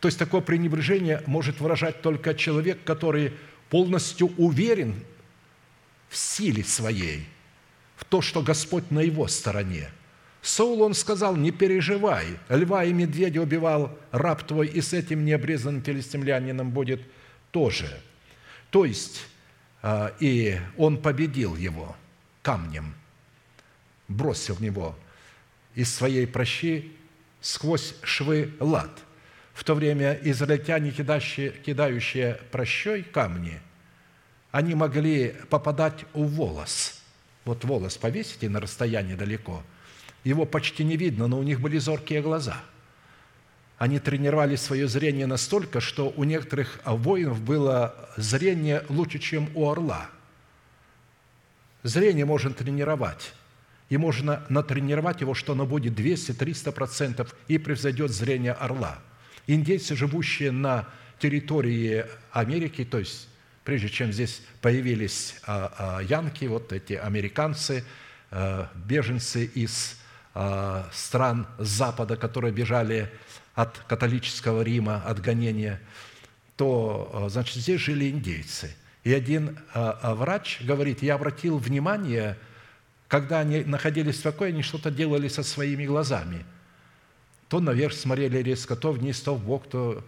То есть такое пренебрежение может выражать только человек, который полностью уверен в силе своей, в то, что Господь на его стороне. Саул, он сказал, не переживай, льва и медведя убивал раб твой, и с этим необрезанным филистимлянином будет тоже. То есть, а, и он победил его камнем, бросил в него из своей прощи сквозь швы лад. В то время израильтяне, кидающие, кидающие прощой камни, они могли попадать в волос. Вот волос повесите на расстоянии далеко, его почти не видно, но у них были зоркие глаза. Они тренировали свое зрение настолько, что у некоторых воинов было зрение лучше, чем у орла. Зрение можно тренировать – и можно натренировать его, что оно будет 200-300% и превзойдет зрение орла. Индейцы, живущие на территории Америки, то есть прежде чем здесь появились а, а, янки, вот эти американцы, а, беженцы из стран Запада, которые бежали от католического Рима, от гонения, то, значит, здесь жили индейцы. И один врач говорит, я обратил внимание – когда они находились в покое, они что-то делали со своими глазами. То наверх смотрели резко, то вниз, то в бок, то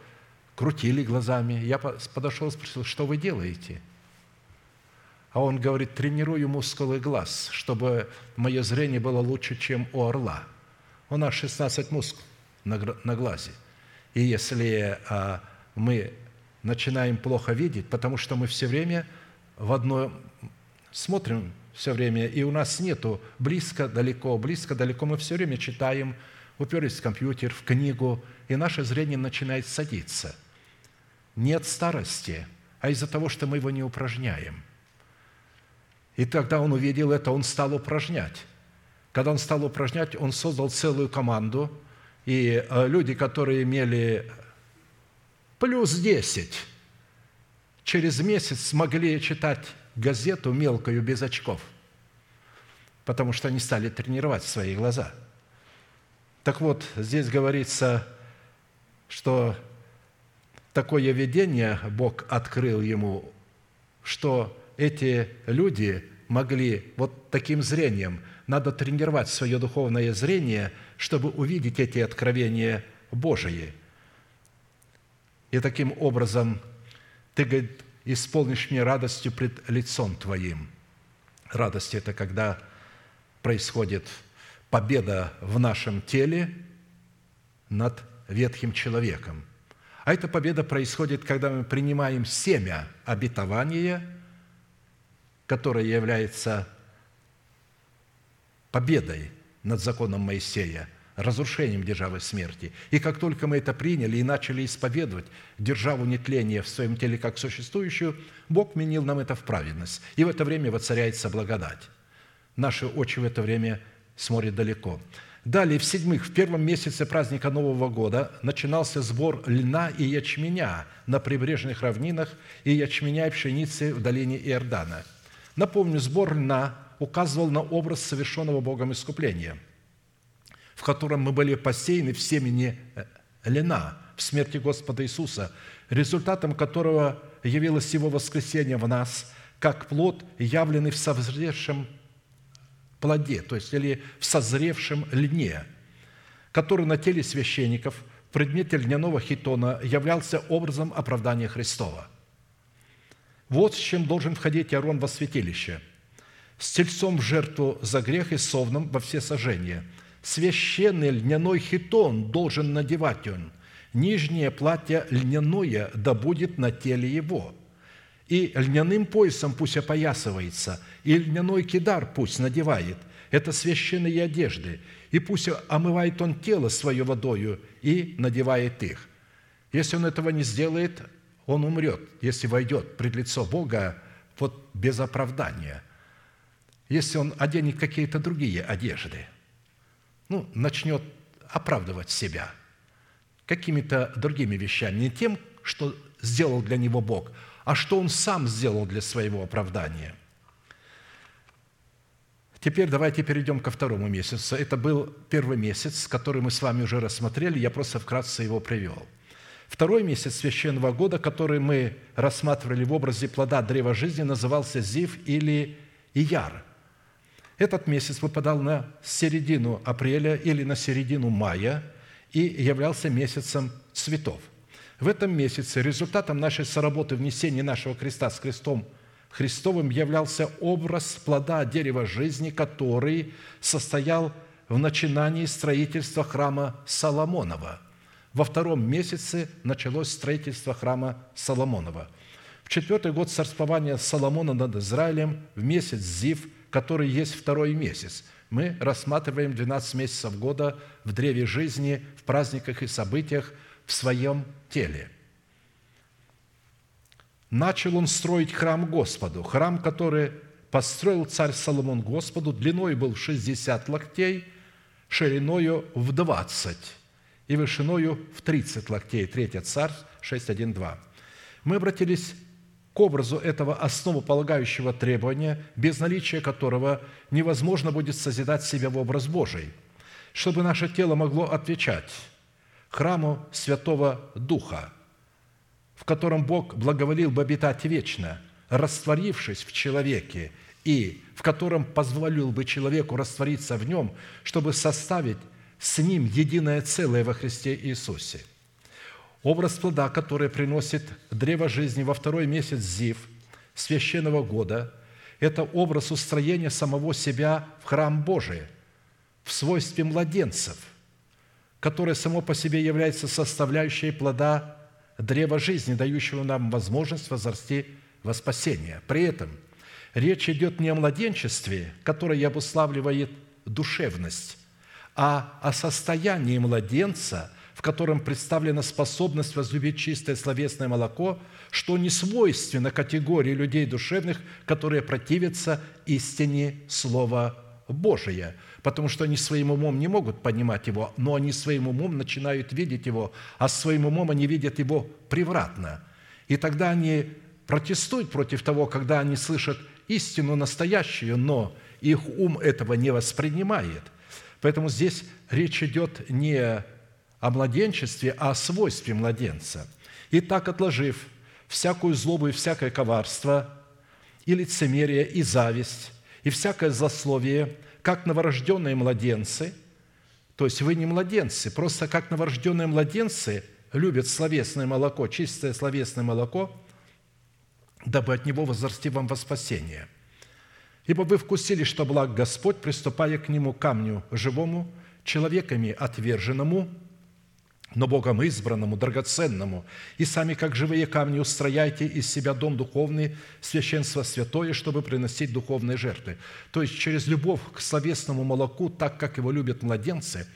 крутили глазами. Я подошел и спросил, что вы делаете? А он говорит, тренирую мускулы глаз, чтобы мое зрение было лучше, чем у орла. У нас 16 мускул на, на глазе. И если а, мы начинаем плохо видеть, потому что мы все время в одно смотрим все время, и у нас нету близко, далеко, близко, далеко. Мы все время читаем, уперлись в компьютер, в книгу, и наше зрение начинает садиться. Не от старости, а из-за того, что мы его не упражняем. И тогда он увидел это, он стал упражнять. Когда он стал упражнять, он создал целую команду, и э, люди, которые имели плюс 10, через месяц смогли читать газету мелкую без очков, потому что они стали тренировать свои глаза. Так вот, здесь говорится, что такое видение Бог открыл ему, что эти люди могли вот таким зрением, надо тренировать свое духовное зрение, чтобы увидеть эти откровения Божии. И таким образом ты, говорит, исполнишь мне радостью пред лицом Твоим. Радость – это когда происходит победа в нашем теле над ветхим человеком. А эта победа происходит, когда мы принимаем семя обетования, которое является победой над законом Моисея – разрушением державы смерти. И как только мы это приняли и начали исповедовать державу нетления в своем теле как существующую, Бог менил нам это в праведность. И в это время воцаряется благодать. Наши очи в это время смотрят далеко. Далее, в-седьмых, в первом месяце праздника Нового года начинался сбор льна и ячменя на прибрежных равнинах и ячменя и пшеницы в долине Иордана. Напомню, сбор льна указывал на образ совершенного Богом искупления – в котором мы были посеяны в семени э, льна, в смерти Господа Иисуса, результатом которого явилось Его воскресение в нас, как плод, явленный в созревшем плоде, то есть или в созревшем льне, который на теле священников в предмете льняного хитона являлся образом оправдания Христова. Вот с чем должен входить Иарон во святилище – с тельцом в жертву за грех и совном во все сожжения – священный льняной хитон должен надевать он. Нижнее платье льняное да будет на теле его. И льняным поясом пусть опоясывается, и льняной кидар пусть надевает. Это священные одежды. И пусть омывает он тело свое водою и надевает их. Если он этого не сделает, он умрет, если войдет пред лицо Бога вот без оправдания. Если он оденет какие-то другие одежды – ну, начнет оправдывать себя какими-то другими вещами, не тем, что сделал для него Бог, а что он сам сделал для своего оправдания. Теперь давайте перейдем ко второму месяцу. Это был первый месяц, который мы с вами уже рассмотрели, я просто вкратце его привел. Второй месяц священного года, который мы рассматривали в образе плода древа жизни, назывался Зив или Ияр. Этот месяц выпадал на середину апреля или на середину мая и являлся месяцем цветов. В этом месяце результатом нашей соработы внесения нашего креста с крестом – Христовым являлся образ плода дерева жизни, который состоял в начинании строительства храма Соломонова. Во втором месяце началось строительство храма Соломонова. В четвертый год царствования Соломона над Израилем, в месяц Зив, который есть второй месяц, мы рассматриваем 12 месяцев года в древе жизни, в праздниках и событиях в своем теле – начал он строить храм Господу, храм, который построил царь Соломон Господу, длиной был 60 локтей, шириною в 20 и вышиною в 30 локтей. Третья царь 6.1.2. Мы обратились к образу этого основополагающего требования, без наличия которого невозможно будет созидать себя в образ Божий, чтобы наше тело могло отвечать храму Святого Духа – в котором Бог благоволил бы обитать вечно, растворившись в человеке, и в котором позволил бы человеку раствориться в нем, чтобы составить с ним единое целое во Христе Иисусе. Образ плода, который приносит древо жизни во второй месяц Зив священного года, это образ устроения самого себя в храм Божий в свойстве младенцев, которое само по себе является составляющей плода древа жизни, дающего нам возможность возрасти во спасение. При этом речь идет не о младенчестве, которое обуславливает душевность, а о состоянии младенца, в котором представлена способность возлюбить чистое словесное молоко, что не свойственно категории людей душевных, которые противятся истине Слова Божия – потому что они своим умом не могут понимать его, но они своим умом начинают видеть его, а своим умом они видят его превратно. И тогда они протестуют против того, когда они слышат истину настоящую, но их ум этого не воспринимает. Поэтому здесь речь идет не о младенчестве, а о свойстве младенца. И так, отложив всякую злобу и всякое коварство, и лицемерие, и зависть, и всякое злословие – как новорожденные младенцы, то есть вы не младенцы, просто как новорожденные младенцы любят словесное молоко, чистое словесное молоко, дабы от него возрасти вам во спасение. Ибо вы вкусили, что благ Господь, приступая к нему камню живому, человеками отверженному – но Богом избранному, драгоценному, и сами, как живые камни, устрояйте из себя дом духовный, священство святое, чтобы приносить духовные жертвы». То есть через любовь к словесному молоку, так как его любят младенцы,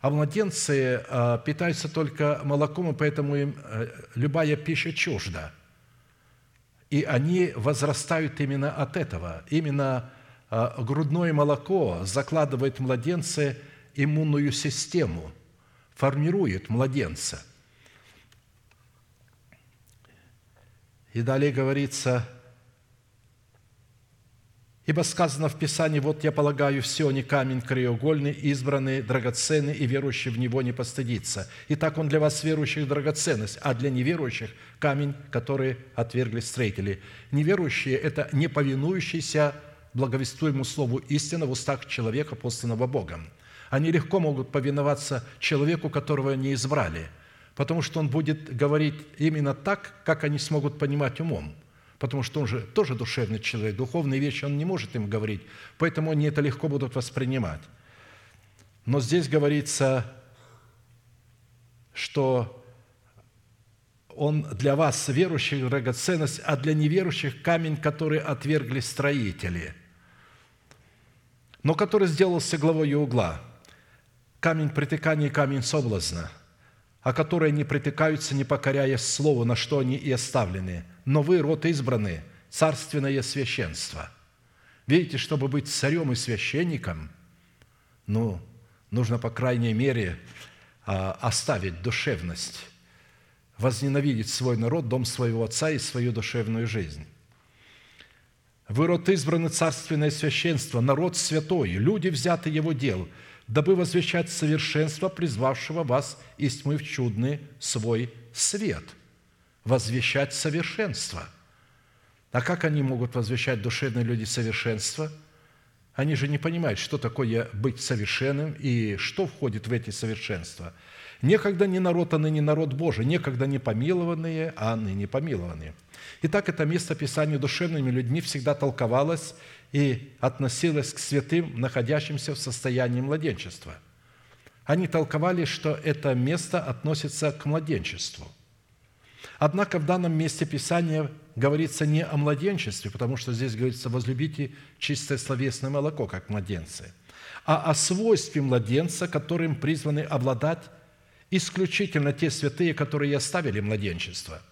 а младенцы а, питаются только молоком, и поэтому им э, любая пища чужда. И они возрастают именно от этого. Именно а, грудное молоко закладывает младенцы иммунную систему – формирует младенца. И далее говорится, Ибо сказано в Писании, вот я полагаю, все не камень краеугольный, избранный, драгоценный, и верующий в него не постыдится. Итак, он для вас, верующих, драгоценность, а для неверующих – камень, который отвергли строители. Неверующие – это не повинующийся благовествуемому слову истины в устах человека, посланного Богом – они легко могут повиноваться человеку, которого они избрали, потому что он будет говорить именно так, как они смогут понимать умом, потому что он же тоже душевный человек, духовные вещи он не может им говорить, поэтому они это легко будут воспринимать. Но здесь говорится, что он для вас, верующих, драгоценность, а для неверующих камень, который отвергли строители, но который сделался главой угла – камень притыкания и камень соблазна, о которые не притыкаются, не покоряя слову, на что они и оставлены. Но вы, род избранный, царственное священство. Видите, чтобы быть царем и священником, ну, нужно, по крайней мере, а, оставить душевность, возненавидеть свой народ, дом своего отца и свою душевную жизнь. Вы род избранный царственное священство, народ святой, люди взяты его дел, дабы возвещать совершенство, призвавшего вас из тьмы в чудный свой свет. Возвещать совершенство. А как они могут возвещать душевные люди совершенство? Они же не понимают, что такое быть совершенным и что входит в эти совершенства. Некогда не народ, а ныне народ Божий, некогда не помилованные, а ныне помилованные – Итак, это место Писания душевными людьми всегда толковалось и относилось к святым, находящимся в состоянии младенчества. Они толковали, что это место относится к младенчеству. Однако в данном месте Писания говорится не о младенчестве, потому что здесь говорится «возлюбите чистое словесное молоко, как младенцы», а о свойстве младенца, которым призваны обладать исключительно те святые, которые оставили младенчество –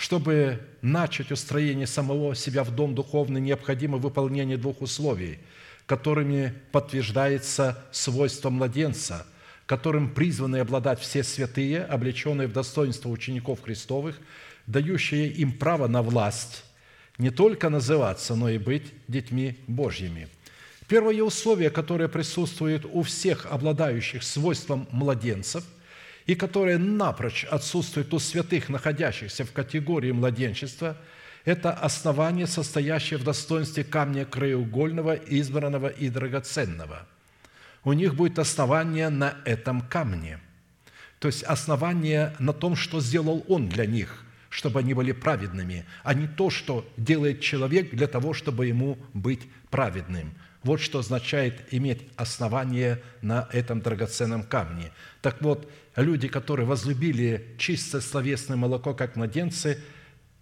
чтобы начать устроение самого себя в дом духовный, необходимо выполнение двух условий, которыми подтверждается свойство младенца, которым призваны обладать все святые, облеченные в достоинство учеников Христовых, дающие им право на власть не только называться, но и быть детьми Божьими. Первое условие, которое присутствует у всех обладающих свойством младенцев – и которое напрочь отсутствует у святых, находящихся в категории младенчества, это основание, состоящее в достоинстве камня краеугольного, избранного и драгоценного. У них будет основание на этом камне. То есть основание на том, что сделал Он для них, чтобы они были праведными, а не то, что делает человек для того, чтобы ему быть праведным – вот что означает иметь основание на этом драгоценном камне. Так вот, люди, которые возлюбили чисто словесное молоко, как младенцы,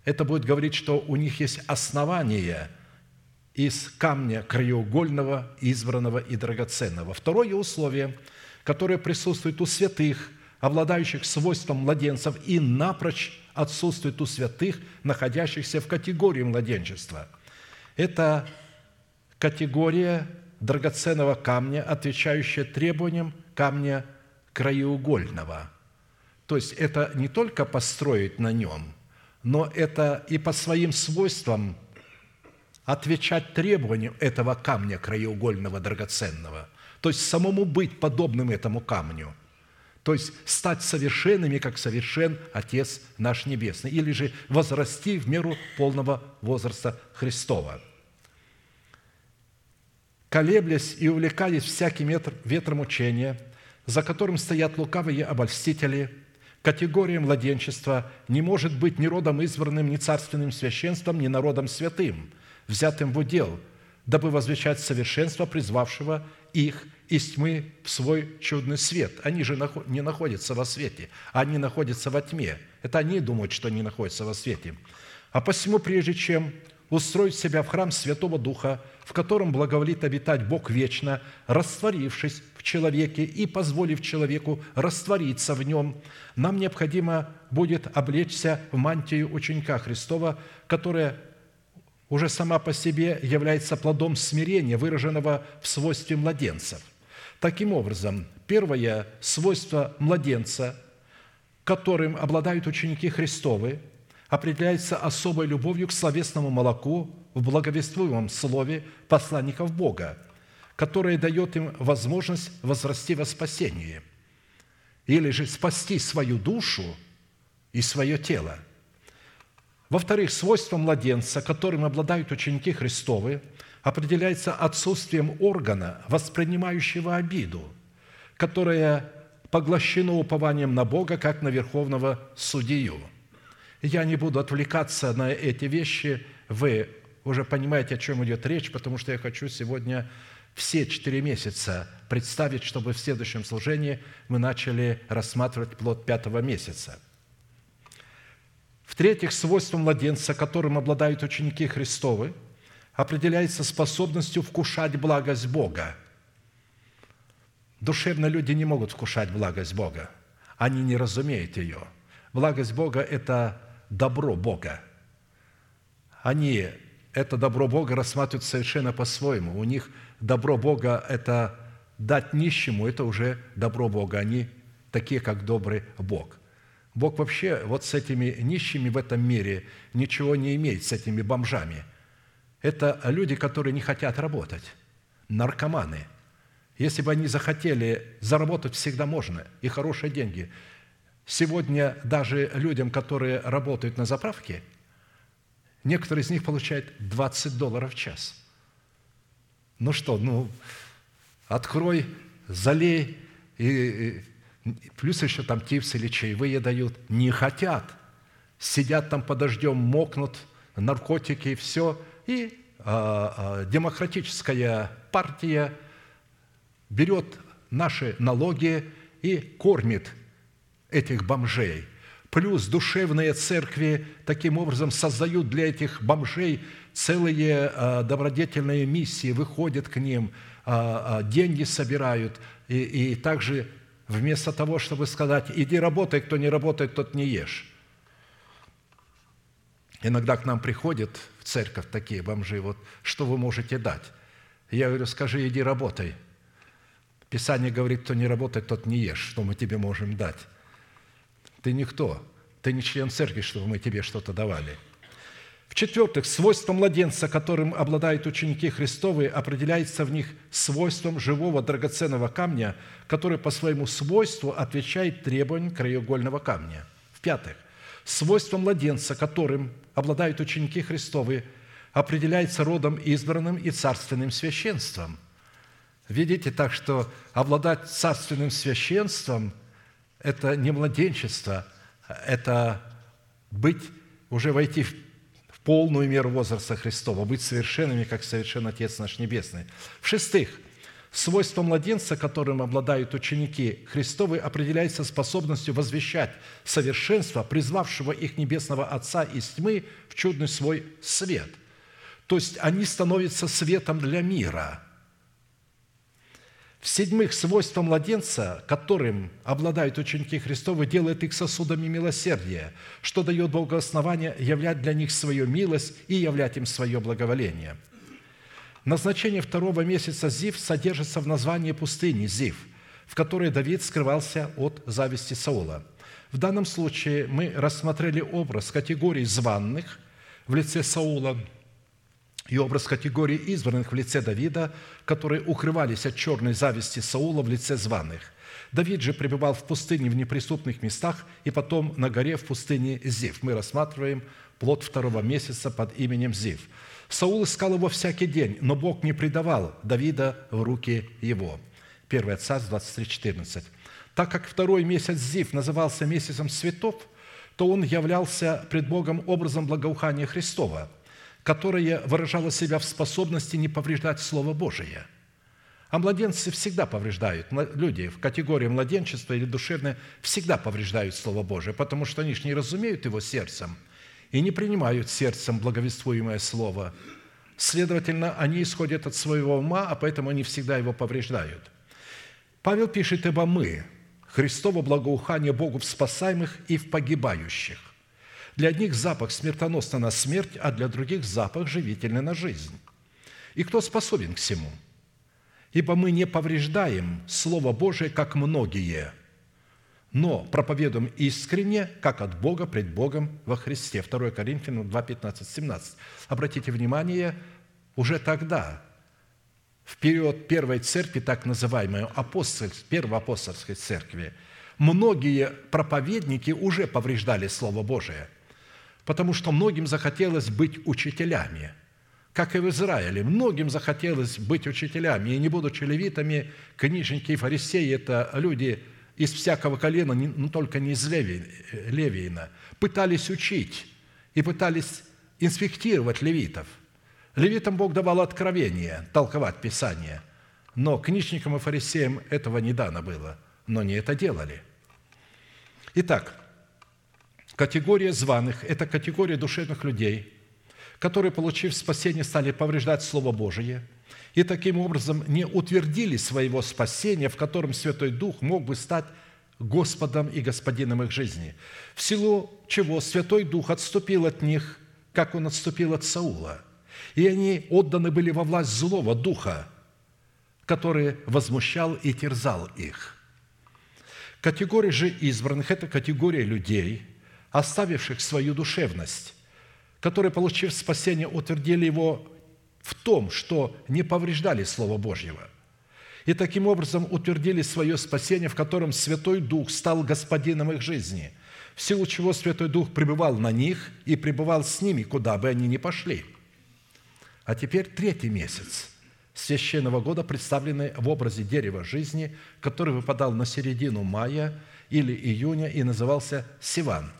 это будет говорить, что у них есть основание из камня краеугольного, избранного и драгоценного. Второе условие, которое присутствует у святых, обладающих свойством младенцев, и напрочь отсутствует у святых, находящихся в категории младенчества. Это категория драгоценного камня, отвечающая требованиям камня краеугольного. То есть это не только построить на нем, но это и по своим свойствам отвечать требованиям этого камня краеугольного драгоценного. То есть самому быть подобным этому камню. То есть стать совершенными, как совершен Отец наш Небесный. Или же возрасти в меру полного возраста Христова – колеблясь и увлекались всяким ветром учения, за которым стоят лукавые обольстители, категория младенчества не может быть ни родом избранным, ни царственным священством, ни народом святым, взятым в удел, дабы возвещать совершенство, призвавшего их из тьмы в свой чудный свет. Они же не находятся во свете, они находятся во тьме. Это они думают, что они находятся во свете. А посему, прежде чем устроить себя в храм Святого Духа, в котором благоволит обитать Бог вечно, растворившись человеке и позволив человеку раствориться в нем, нам необходимо будет облечься в мантию ученика Христова, которая уже сама по себе является плодом смирения, выраженного в свойстве младенцев. Таким образом, первое свойство младенца, которым обладают ученики Христовы – определяется особой любовью к словесному молоку в благовествуемом слове посланников Бога, которое дает им возможность возрасти во спасение или же спасти свою душу и свое тело. Во-вторых, свойство младенца, которым обладают ученики Христовы, определяется отсутствием органа, воспринимающего обиду, которое поглощено упованием на Бога, как на верховного судью – я не буду отвлекаться на эти вещи. Вы уже понимаете, о чем идет речь, потому что я хочу сегодня все четыре месяца представить, чтобы в следующем служении мы начали рассматривать плод пятого месяца. В-третьих, свойством младенца, которым обладают ученики Христовы, определяется способностью вкушать благость Бога. Душевно люди не могут вкушать благость Бога. Они не разумеют ее. Благость Бога – это добро Бога. Они это добро Бога рассматривают совершенно по-своему. У них добро Бога – это дать нищему, это уже добро Бога. Они такие, как добрый Бог. Бог вообще вот с этими нищими в этом мире ничего не имеет, с этими бомжами. это люди, которые не хотят работать, наркоманы. Если бы они захотели, заработать всегда можно, и хорошие деньги. Сегодня даже людям, которые работают на заправке, некоторые из них получают 20 долларов в час. Ну что, ну, открой, залей, и, и плюс еще там типсы или чаевые дают. Не хотят. Сидят там под дождем, мокнут, наркотики, все. И а, а, демократическая партия берет наши налоги и кормит этих бомжей. Плюс душевные церкви таким образом создают для этих бомжей целые а, добродетельные миссии, выходят к ним, а, а, деньги собирают, и, и также вместо того, чтобы сказать, иди работай, кто не работает, тот не ешь. Иногда к нам приходят в церковь такие бомжи, вот, что вы можете дать? Я говорю, скажи, иди работай. Писание говорит, кто не работает, тот не ешь, что мы тебе можем дать. Ты никто, ты не член церкви, чтобы мы тебе что-то давали – в-четвертых, свойство младенца, которым обладают ученики Христовы, определяется в них свойством живого драгоценного камня, который по своему свойству отвечает требованиям краеугольного камня. В-пятых, свойство младенца, которым обладают ученики Христовы, определяется родом избранным и царственным священством. Видите, так что обладать царственным священством – это не младенчество, это быть, уже войти в полную меру возраста Христова, быть совершенными, как совершен Отец наш Небесный. В-шестых, свойство младенца, которым обладают ученики Христовы, определяется способностью возвещать совершенство, призвавшего их Небесного Отца из тьмы в чудный свой свет. То есть они становятся светом для мира – в-седьмых, свойство младенца, которым обладают ученики Христовы, делает их сосудами милосердия, что дает Богу основание являть для них свою милость и являть им свое благоволение. Назначение второго месяца Зив содержится в названии пустыни Зив, в которой Давид скрывался от зависти Саула. В данном случае мы рассмотрели образ категории званных в лице Саула – и образ категории избранных в лице Давида, которые укрывались от черной зависти Саула в лице званых. Давид же пребывал в пустыне в неприступных местах и потом на горе в пустыне Зив. Мы рассматриваем плод второго месяца под именем Зив. Саул искал его всякий день, но Бог не предавал Давида в руки его. 1 Царств 23:14. Так как второй месяц Зив назывался месяцем цветов, то он являлся пред Богом образом благоухания Христова – которое выражало себя в способности не повреждать Слово Божие. А младенцы всегда повреждают. Люди в категории младенчества или душевное всегда повреждают Слово Божие, потому что они же не разумеют его сердцем и не принимают сердцем благовествуемое Слово. Следовательно, они исходят от своего ума, а поэтому они всегда его повреждают. Павел пишет, «Ибо мы, Христово благоухание Богу в спасаемых и в погибающих». Для одних запах смертоносный на смерть, а для других запах живительный на жизнь. И кто способен к всему? Ибо мы не повреждаем Слово Божие, как многие, но проповедуем искренне, как от Бога пред Богом во Христе. 2 Коринфянам 2, 15, 17. Обратите внимание, уже тогда, в период первой церкви, так называемой апостольской, первой апостольской церкви, многие проповедники уже повреждали Слово Божие – потому что многим захотелось быть учителями, как и в Израиле. Многим захотелось быть учителями, и не будучи левитами, книжники и фарисеи – это люди из всякого колена, ну, только не из Левиина, пытались учить и пытались инспектировать левитов. Левитам Бог давал откровение, толковать Писание, но книжникам и фарисеям этого не дано было, но они это делали. Итак, Категория званых – это категория душевных людей, которые, получив спасение, стали повреждать Слово Божие и таким образом не утвердили своего спасения, в котором Святой Дух мог бы стать Господом и Господином их жизни, в силу чего Святой Дух отступил от них, как Он отступил от Саула. И они отданы были во власть злого духа, который возмущал и терзал их. Категория же избранных – это категория людей – оставивших свою душевность, которые, получив спасение, утвердили его в том, что не повреждали Слово Божьего, и таким образом утвердили свое спасение, в котором Святой Дух стал господином их жизни, в силу чего Святой Дух пребывал на них и пребывал с ними, куда бы они ни пошли. А теперь третий месяц священного года, представленный в образе дерева жизни, который выпадал на середину мая или июня и назывался Сиван –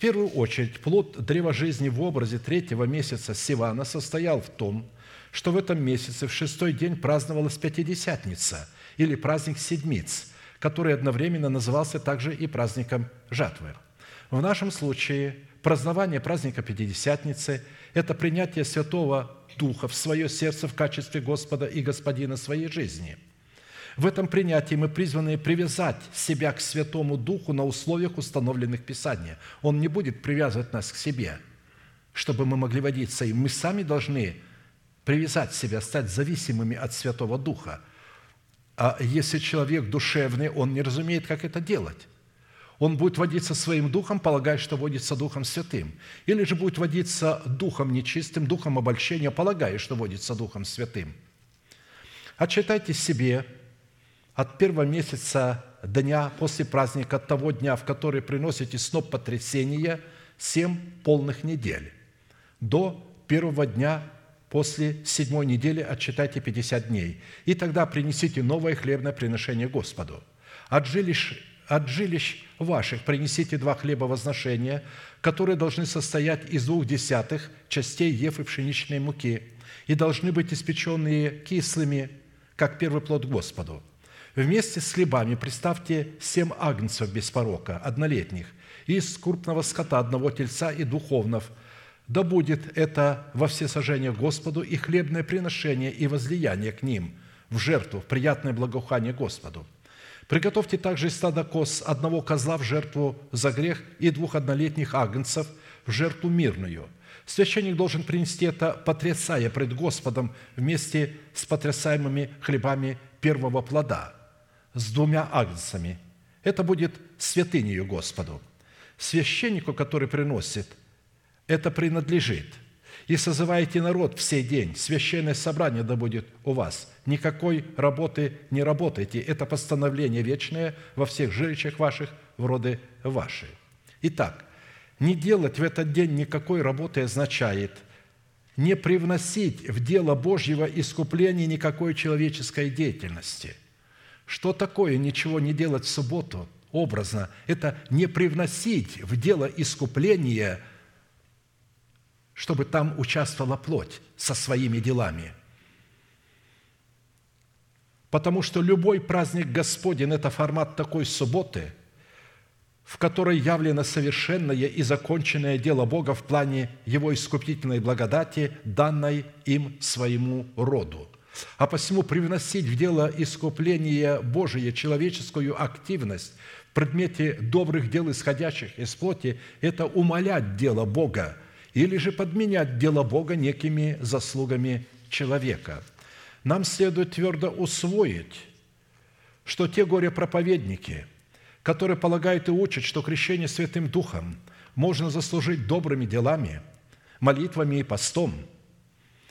первую очередь, плод древа жизни в образе третьего месяца Сивана состоял в том, что в этом месяце в шестой день праздновалась Пятидесятница или праздник Седмиц, который одновременно назывался также и праздником жатвы. В нашем случае празднование праздника Пятидесятницы – это принятие Святого Духа в свое сердце в качестве Господа и Господина своей жизни – в этом принятии мы призваны привязать себя к Святому Духу на условиях, установленных Писанием. Он не будет привязывать нас к себе, чтобы мы могли водиться им. Мы сами должны привязать себя, стать зависимыми от Святого Духа. А если человек душевный, он не разумеет, как это делать. Он будет водиться своим духом, полагая, что водится Духом Святым. Или же будет водиться духом нечистым, духом обольщения, полагая, что водится Духом Святым. Отчитайте себе от первого месяца дня после праздника, от того дня, в который приносите сноп потрясения, семь полных недель. До первого дня после седьмой недели отчитайте 50 дней. И тогда принесите новое хлебное приношение Господу. От жилищ, от жилищ ваших принесите два хлеба возношения, которые должны состоять из двух десятых частей ефы пшеничной муки и должны быть испеченные кислыми, как первый плод Господу – Вместе с хлебами представьте семь агнцев без порока, однолетних, из крупного скота одного тельца и духовнов. Да будет это во всесожжение Господу и хлебное приношение и возлияние к ним в жертву, в приятное благоухание Господу. Приготовьте также из стада коз одного козла в жертву за грех и двух однолетних агнцев в жертву мирную. Священник должен принести это, потрясая пред Господом вместе с потрясаемыми хлебами первого плода – с двумя агнцами. Это будет святынею Господу. Священнику, который приносит, это принадлежит. И созываете народ в сей день. Священное собрание да будет у вас. Никакой работы не работайте. Это постановление вечное во всех жилищах ваших, в роды ваши. Итак, не делать в этот день никакой работы означает не привносить в дело Божьего искупления никакой человеческой деятельности – что такое ничего не делать в субботу? Образно, это не привносить в дело искупления, чтобы там участвовала плоть со своими делами. Потому что любой праздник Господень – это формат такой субботы, в которой явлено совершенное и законченное дело Бога в плане Его искупительной благодати, данной им своему роду – а посему привносить в дело искупления Божие человеческую активность в предмете добрых дел, исходящих из плоти, это умолять дело Бога или же подменять дело Бога некими заслугами человека. Нам следует твердо усвоить, что те горе-проповедники, которые полагают и учат, что крещение Святым Духом можно заслужить добрыми делами, молитвами и постом,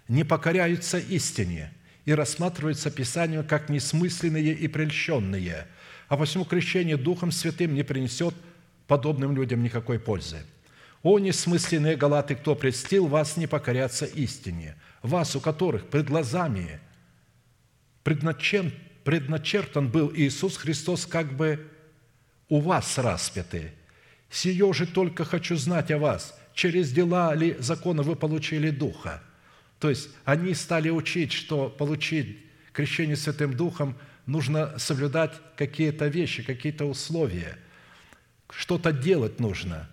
не покоряются истине – и рассматриваются Писанием как несмысленные и прельщенные, а посему крещение Духом Святым не принесет подобным людям никакой пользы. «О, несмысленные галаты, кто предстил вас не покоряться истине, вас, у которых пред глазами предначертан, предначертан был Иисус Христос как бы у вас распятый. Сие же только хочу знать о вас, через дела ли закона вы получили Духа, то есть они стали учить, что получить крещение Святым Духом нужно соблюдать какие-то вещи, какие-то условия, что-то делать нужно.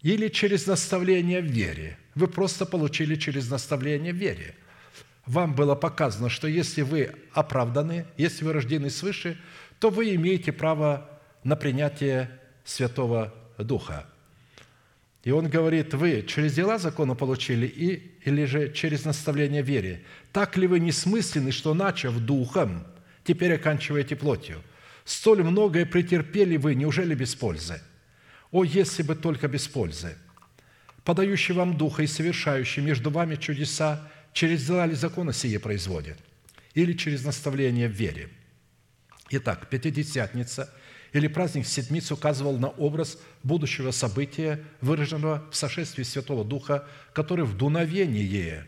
Или через наставление в вере. Вы просто получили через наставление в вере. Вам было показано, что если вы оправданы, если вы рождены свыше, то вы имеете право на принятие Святого Духа – и он говорит, вы через дела закона получили и, или же через наставление вере? Так ли вы несмысленны, что, начав духом, теперь оканчиваете плотью? Столь многое претерпели вы, неужели без пользы? О, если бы только без пользы! Подающий вам духа и совершающий между вами чудеса через дела ли закона сие производит? Или через наставление в вере? Итак, Пятидесятница или праздник Седмиц указывал на образ будущего события, выраженного в сошествии Святого Духа, который в дуновении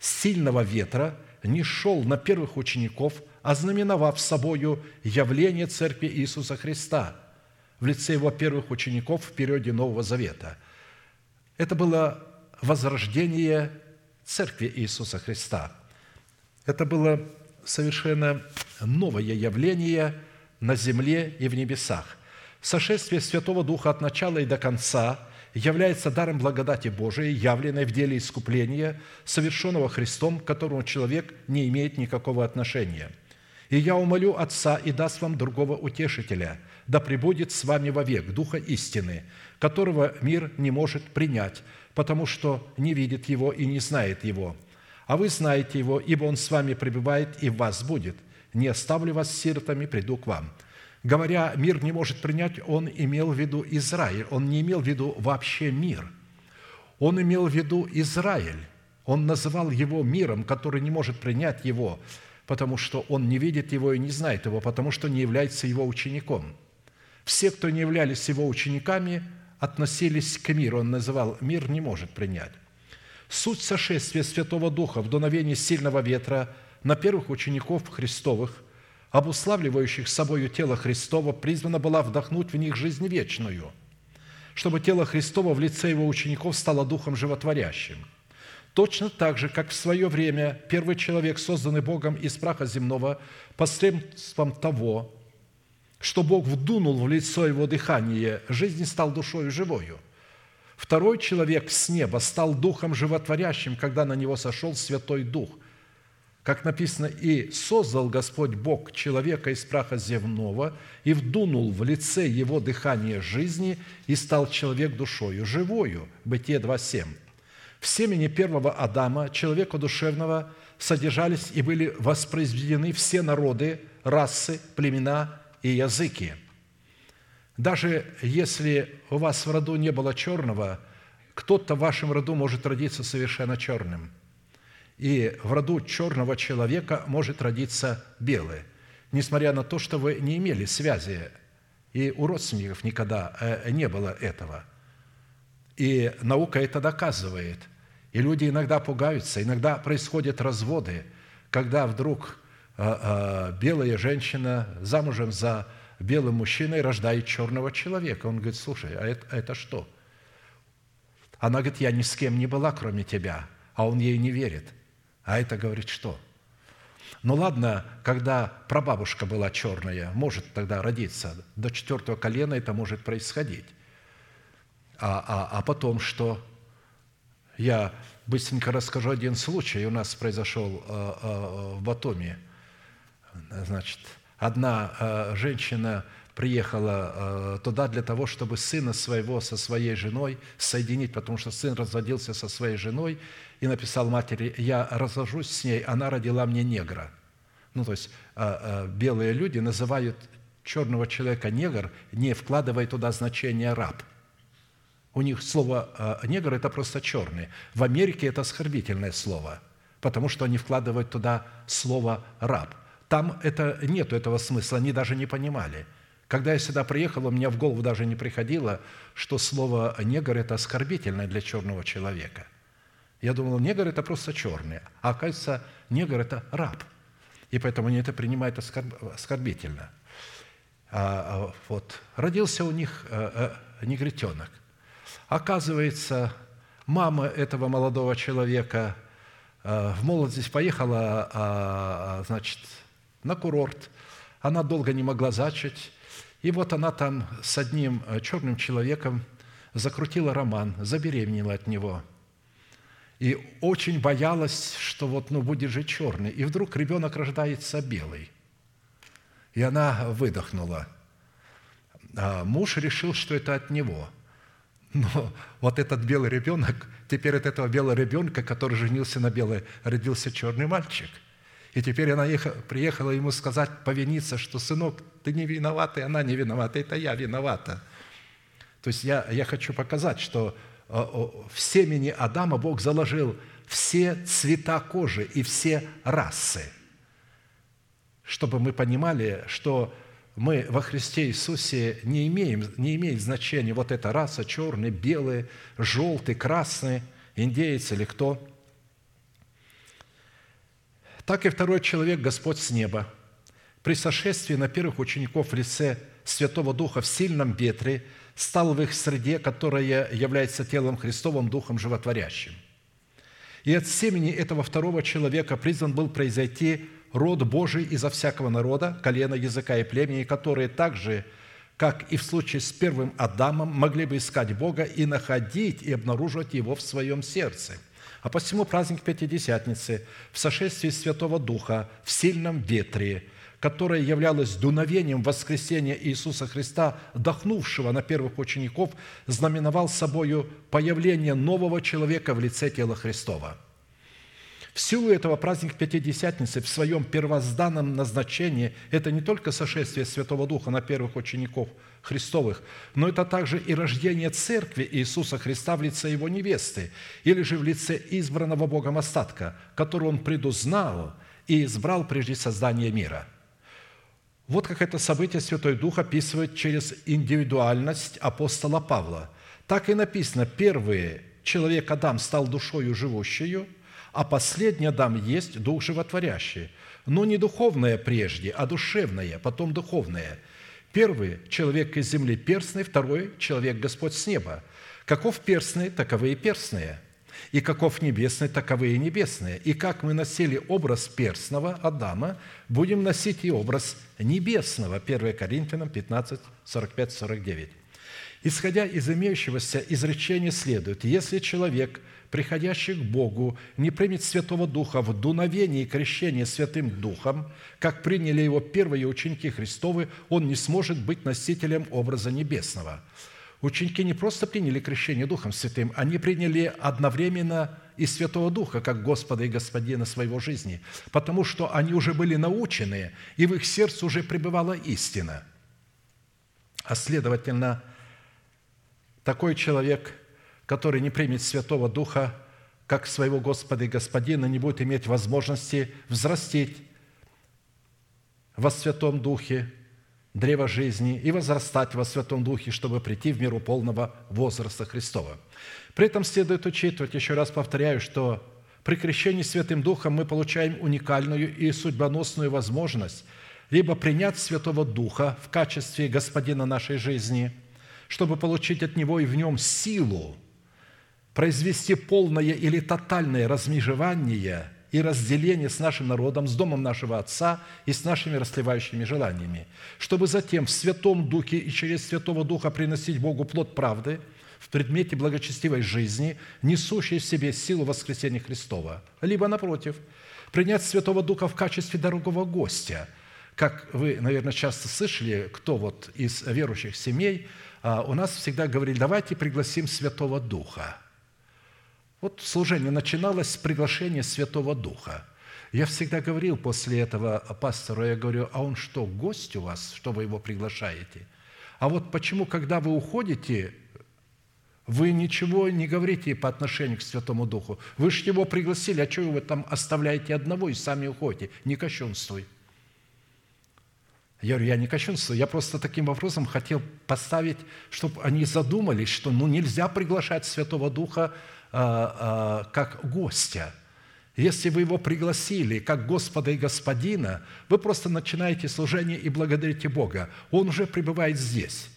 сильного ветра не шел на первых учеников, ознаменовав собою явление Церкви Иисуса Христа в лице Его первых учеников в периоде Нового Завета. Это было возрождение Церкви Иисуса Христа. Это было совершенно новое явление на земле и в небесах. Сошествие Святого Духа от начала и до конца является даром благодати Божией, явленной в деле искупления, совершенного Христом, к которому человек не имеет никакого отношения. «И я умолю Отца и даст вам другого утешителя, да пребудет с вами вовек Духа истины, которого мир не может принять, потому что не видит Его и не знает Его. А вы знаете Его, ибо Он с вами пребывает и в вас будет. Не оставлю вас сиротами, приду к вам». Говоря, мир не может принять, он имел в виду Израиль. Он не имел в виду вообще мир. Он имел в виду Израиль. Он называл его миром, который не может принять его, потому что он не видит его и не знает его, потому что не является его учеником. Все, кто не являлись его учениками, относились к миру. Он называл «мир не может принять». Суть сошествия Святого Духа в дуновении сильного ветра на первых учеников Христовых – обуславливающих собою тело Христово, призвана была вдохнуть в них жизнь вечную, чтобы тело Христово в лице его учеников стало духом животворящим. Точно так же, как в свое время первый человек, созданный Богом из праха земного, посредством того, что Бог вдунул в лицо его дыхание, жизнь стал душою живою. Второй человек с неба стал духом животворящим, когда на него сошел Святой Дух – как написано, «И создал Господь Бог человека из праха земного, и вдунул в лице его дыхание жизни, и стал человек душою живою». Бытие 2.7. В семени первого Адама, человека душевного, содержались и были воспроизведены все народы, расы, племена и языки. Даже если у вас в роду не было черного, кто-то в вашем роду может родиться совершенно черным – и в роду черного человека может родиться белый, несмотря на то, что вы не имели связи, и у родственников никогда э, не было этого. И наука это доказывает. И люди иногда пугаются, иногда происходят разводы, когда вдруг э, э, белая женщина замужем за белым мужчиной рождает черного человека. Он говорит, слушай, а это, это что? Она говорит, я ни с кем не была, кроме тебя. А он ей не верит. А это говорит что? Ну ладно, когда прабабушка была черная, может тогда родиться. До четвертого колена это может происходить. А, а, а потом что? Я быстренько расскажу один случай. У нас произошел э, э, в Батуми. Значит, одна э, женщина приехала туда для того, чтобы сына своего со своей женой соединить, потому что сын разводился со своей женой, и написал матери, я разложусь с ней, она родила мне негра. Ну, то есть а, а, белые люди называют черного человека негр, не вкладывая туда значение раб. У них слово а, негр – это просто черный. В Америке это оскорбительное слово, потому что они вкладывают туда слово раб. Там это, нету этого смысла, они даже не понимали. Когда я сюда приехал, у меня в голову даже не приходило, что слово «негр» – это оскорбительное для черного человека – я думал, негр – это просто черный, а оказывается, негр – это раб. И поэтому они это принимают оскорбительно. А, а, вот, родился у них а, а, негритенок. Оказывается, мама этого молодого человека а, в молодость поехала, а, а, значит, на курорт. Она долго не могла зачать. И вот она там с одним черным человеком закрутила роман, забеременела от него – и очень боялась, что вот, ну, будет же черный. И вдруг ребенок рождается белый. И она выдохнула. А муж решил, что это от него. Но вот этот белый ребенок, теперь от этого белого ребенка, который женился на белой, родился черный мальчик. И теперь она приехала ему сказать, повиниться, что, сынок, ты не виноват, и она не виновата, это я виновата. То есть я, я хочу показать, что в семени Адама Бог заложил все цвета кожи и все расы. Чтобы мы понимали, что мы во Христе Иисусе не имеем, не имеет значения вот эта раса, черный, белый, желтый, красный, индеец или кто. Так и второй человек, Господь с неба, при сошествии на первых учеников в лице Святого Духа в сильном ветре стал в их среде, которая является телом Христовым Духом Животворящим. И от семени этого второго человека призван был произойти род Божий изо всякого народа, колена, языка и племени, которые также, как и в случае с первым Адамом, могли бы искать Бога и находить и обнаруживать Его в своем сердце. А посему праздник Пятидесятницы в сошествии Святого Духа в сильном ветре, которое являлось дуновением воскресения Иисуса Христа, дохнувшего на первых учеников, знаменовал собою появление нового человека в лице тела Христова – в силу этого праздник Пятидесятницы в своем первозданном назначении – это не только сошествие Святого Духа на первых учеников Христовых, но это также и рождение Церкви Иисуса Христа в лице Его невесты или же в лице избранного Богом остатка, который Он предузнал и избрал прежде создания мира – вот как это событие Святой Дух описывает через индивидуальность апостола Павла. Так и написано, первый человек Адам стал душою живущую – а последний Адам есть Дух Животворящий, но не духовное прежде, а душевное, потом духовное. Первый – человек из земли перстный, второй – человек Господь с неба. Каков перстный, таковы и перстные. И каков небесный, таковы и небесные. И как мы носили образ перстного Адама, будем носить и образ небесного. 1 Коринфянам 15, 45, 49. Исходя из имеющегося изречения следует, если человек – приходящий к Богу, не примет Святого Духа в дуновении крещения Святым Духом, как приняли его первые ученики Христовы, он не сможет быть носителем образа небесного. Ученики не просто приняли крещение Духом Святым, они приняли одновременно и Святого Духа, как Господа и Господина своего жизни, потому что они уже были научены, и в их сердце уже пребывала истина. А следовательно, такой человек – который не примет Святого Духа как своего Господа и Господина, не будет иметь возможности взрастить во Святом Духе древо жизни и возрастать во Святом Духе, чтобы прийти в миру полного возраста Христова. При этом следует учитывать, еще раз повторяю, что при крещении Святым Духом мы получаем уникальную и судьбоносную возможность либо принять Святого Духа в качестве Господина нашей жизни, чтобы получить от Него и в нем силу – произвести полное или тотальное размежевание и разделение с нашим народом, с домом нашего Отца и с нашими расливающими желаниями, чтобы затем в Святом Духе и через Святого Духа приносить Богу плод правды в предмете благочестивой жизни, несущей в себе силу воскресения Христова. Либо, напротив, принять Святого Духа в качестве дорогого гостя. Как вы, наверное, часто слышали, кто вот из верующих семей, а, у нас всегда говорили, давайте пригласим Святого Духа – вот служение начиналось с приглашения Святого Духа. Я всегда говорил после этого пастору, я говорю, а он что, гость у вас, что вы его приглашаете? А вот почему, когда вы уходите, вы ничего не говорите по отношению к Святому Духу? Вы же его пригласили, а что вы там оставляете одного и сами уходите? Не кощунствуй. Я говорю, я не кощунствую, я просто таким вопросом хотел поставить, чтобы они задумались, что ну, нельзя приглашать Святого Духа как гостя. Если вы его пригласили как Господа и Господина, вы просто начинаете служение и благодарите Бога. Он уже пребывает здесь.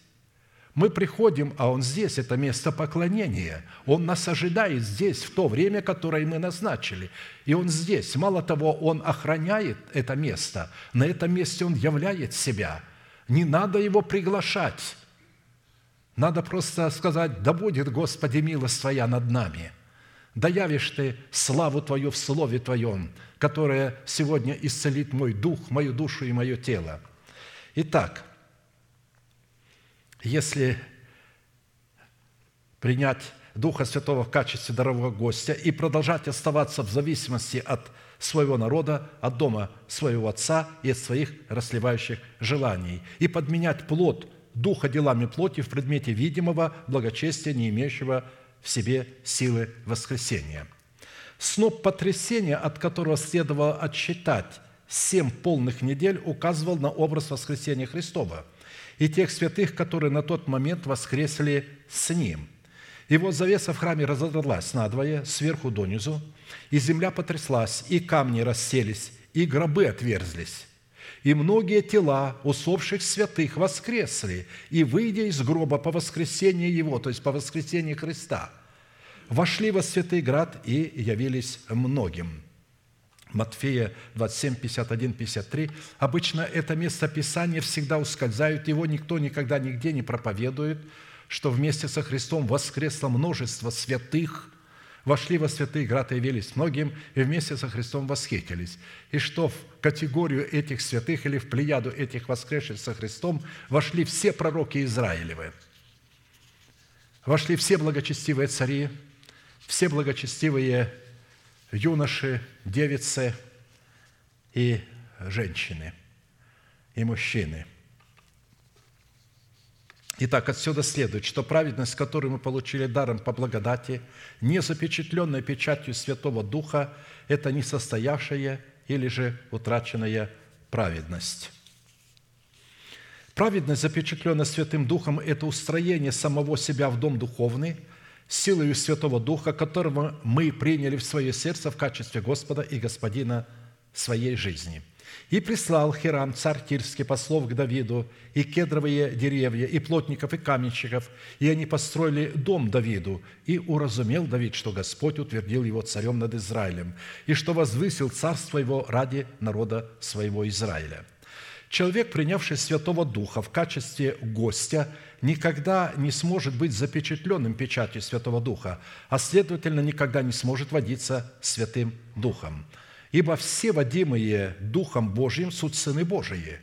Мы приходим, а Он здесь, это место поклонения. Он нас ожидает здесь, в то время, которое мы назначили. И Он здесь. Мало того, Он охраняет это место. На этом месте Он являет себя. Не надо Его приглашать. Надо просто сказать, да будет, Господи, милость Твоя над нами. Да явишь Ты славу Твою в Слове Твоем, которое сегодня исцелит мой дух, мою душу и мое тело. Итак, если принять Духа Святого в качестве дорогого гостя и продолжать оставаться в зависимости от своего народа, от дома своего отца и от своих расливающих желаний, и подменять плод духа делами плоти в предмете видимого благочестия, не имеющего в себе силы воскресения. Сноп потрясения, от которого следовало отсчитать семь полных недель, указывал на образ воскресения Христова и тех святых, которые на тот момент воскресли с Ним. Вот завеса в храме разодралась надвое, сверху донизу, и земля потряслась, и камни расселись, и гробы отверзлись. И многие тела усопших святых воскресли, и, выйдя из гроба по воскресении Его, то есть по воскресении Христа, вошли во святый град и явились многим». Матфея 27, 51, 53. Обычно это место Писания всегда ускользают, его никто никогда нигде не проповедует, что вместе со Христом воскресло множество святых, вошли во святые град и явились многим, и вместе со Христом восхитились. И что в категорию этих святых или в плеяду этих воскресших со Христом вошли все пророки Израилевы. Вошли все благочестивые цари, все благочестивые юноши, девицы и женщины, и мужчины – Итак, отсюда следует, что праведность, которую мы получили даром по благодати, не запечатленная печатью Святого Духа, это несостоявшая или же утраченная праведность. Праведность, запечатленная Святым Духом, это устроение самого себя в дом духовный, силою Святого Духа, которого мы приняли в свое сердце в качестве Господа и Господина своей жизни – и прислал Хирам, царь Тирский, послов к Давиду, и кедровые деревья, и плотников, и каменщиков, и они построили дом Давиду. И уразумел Давид, что Господь утвердил его царем над Израилем, и что возвысил царство его ради народа своего Израиля. Человек, принявший Святого Духа в качестве гостя, никогда не сможет быть запечатленным печатью Святого Духа, а следовательно, никогда не сможет водиться Святым Духом – Ибо все водимые Духом Божьим суть сыны Божии,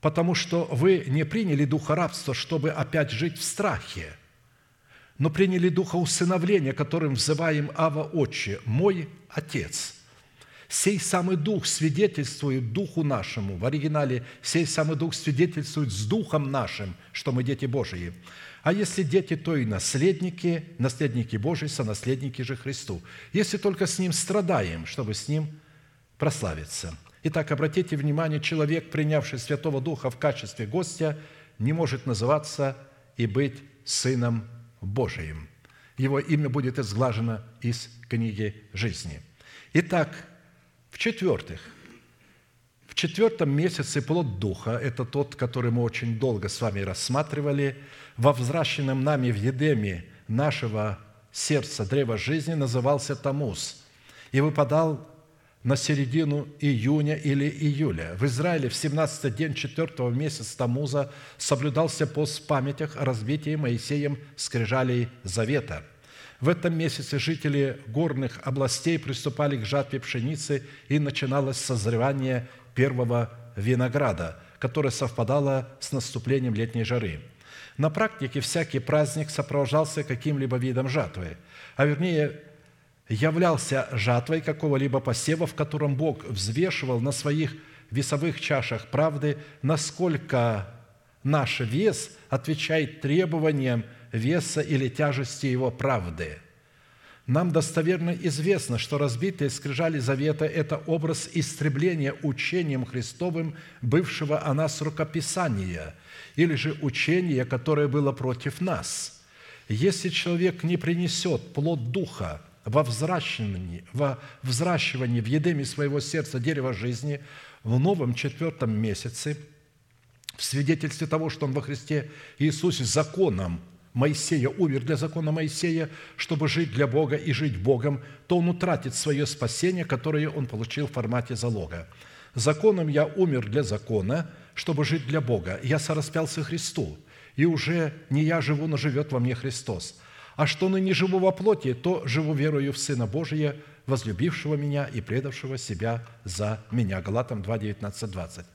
потому что вы не приняли духа рабства, чтобы опять жить в страхе, но приняли духа усыновления, которым взываем Ава Отче, мой Отец. Сей самый Дух свидетельствует Духу нашему, в оригинале «сей самый Дух свидетельствует с Духом нашим, что мы дети Божии». А если дети, то и наследники, наследники Божии, сонаследники же Христу. Если только с Ним страдаем, чтобы с Ним прославиться. Итак, обратите внимание, человек, принявший Святого Духа в качестве гостя, не может называться и быть Сыном Божиим. Его имя будет изглажено из книги жизни. Итак, в-четвертых, в четвертом месяце плод Духа, это тот, который мы очень долго с вами рассматривали – во взращенном нами в Едеме нашего сердца древа жизни назывался Тамуз и выпадал на середину июня или июля. В Израиле в 17 день 4 месяца Тамуза соблюдался пост в памятях о разбитии Моисеем скрижалей Завета. В этом месяце жители горных областей приступали к жатве пшеницы и начиналось созревание первого винограда, которое совпадало с наступлением летней жары – на практике всякий праздник сопровождался каким-либо видом жатвы, а вернее являлся жатвой какого-либо посева, в котором Бог взвешивал на своих весовых чашах правды, насколько наш вес отвечает требованиям веса или тяжести его правды. Нам достоверно известно, что разбитые скрижали завета – это образ истребления учением Христовым бывшего о нас рукописания – или же учение, которое было против нас. Если человек не принесет плод Духа во взращивании, во взращивании в едеме своего сердца дерева жизни в новом четвертом месяце, в свидетельстве того, что он во Христе Иисусе законом Моисея умер для закона Моисея, чтобы жить для Бога и жить Богом, то он утратит свое спасение, которое он получил в формате залога. Законом я умер для закона – чтобы жить для Бога. Я сораспялся Христу, и уже не я живу, но живет во мне Христос. А что ныне живу во плоти, то живу верою в Сына Божия, возлюбившего меня и предавшего себя за меня». Галатам 2, 19, 20.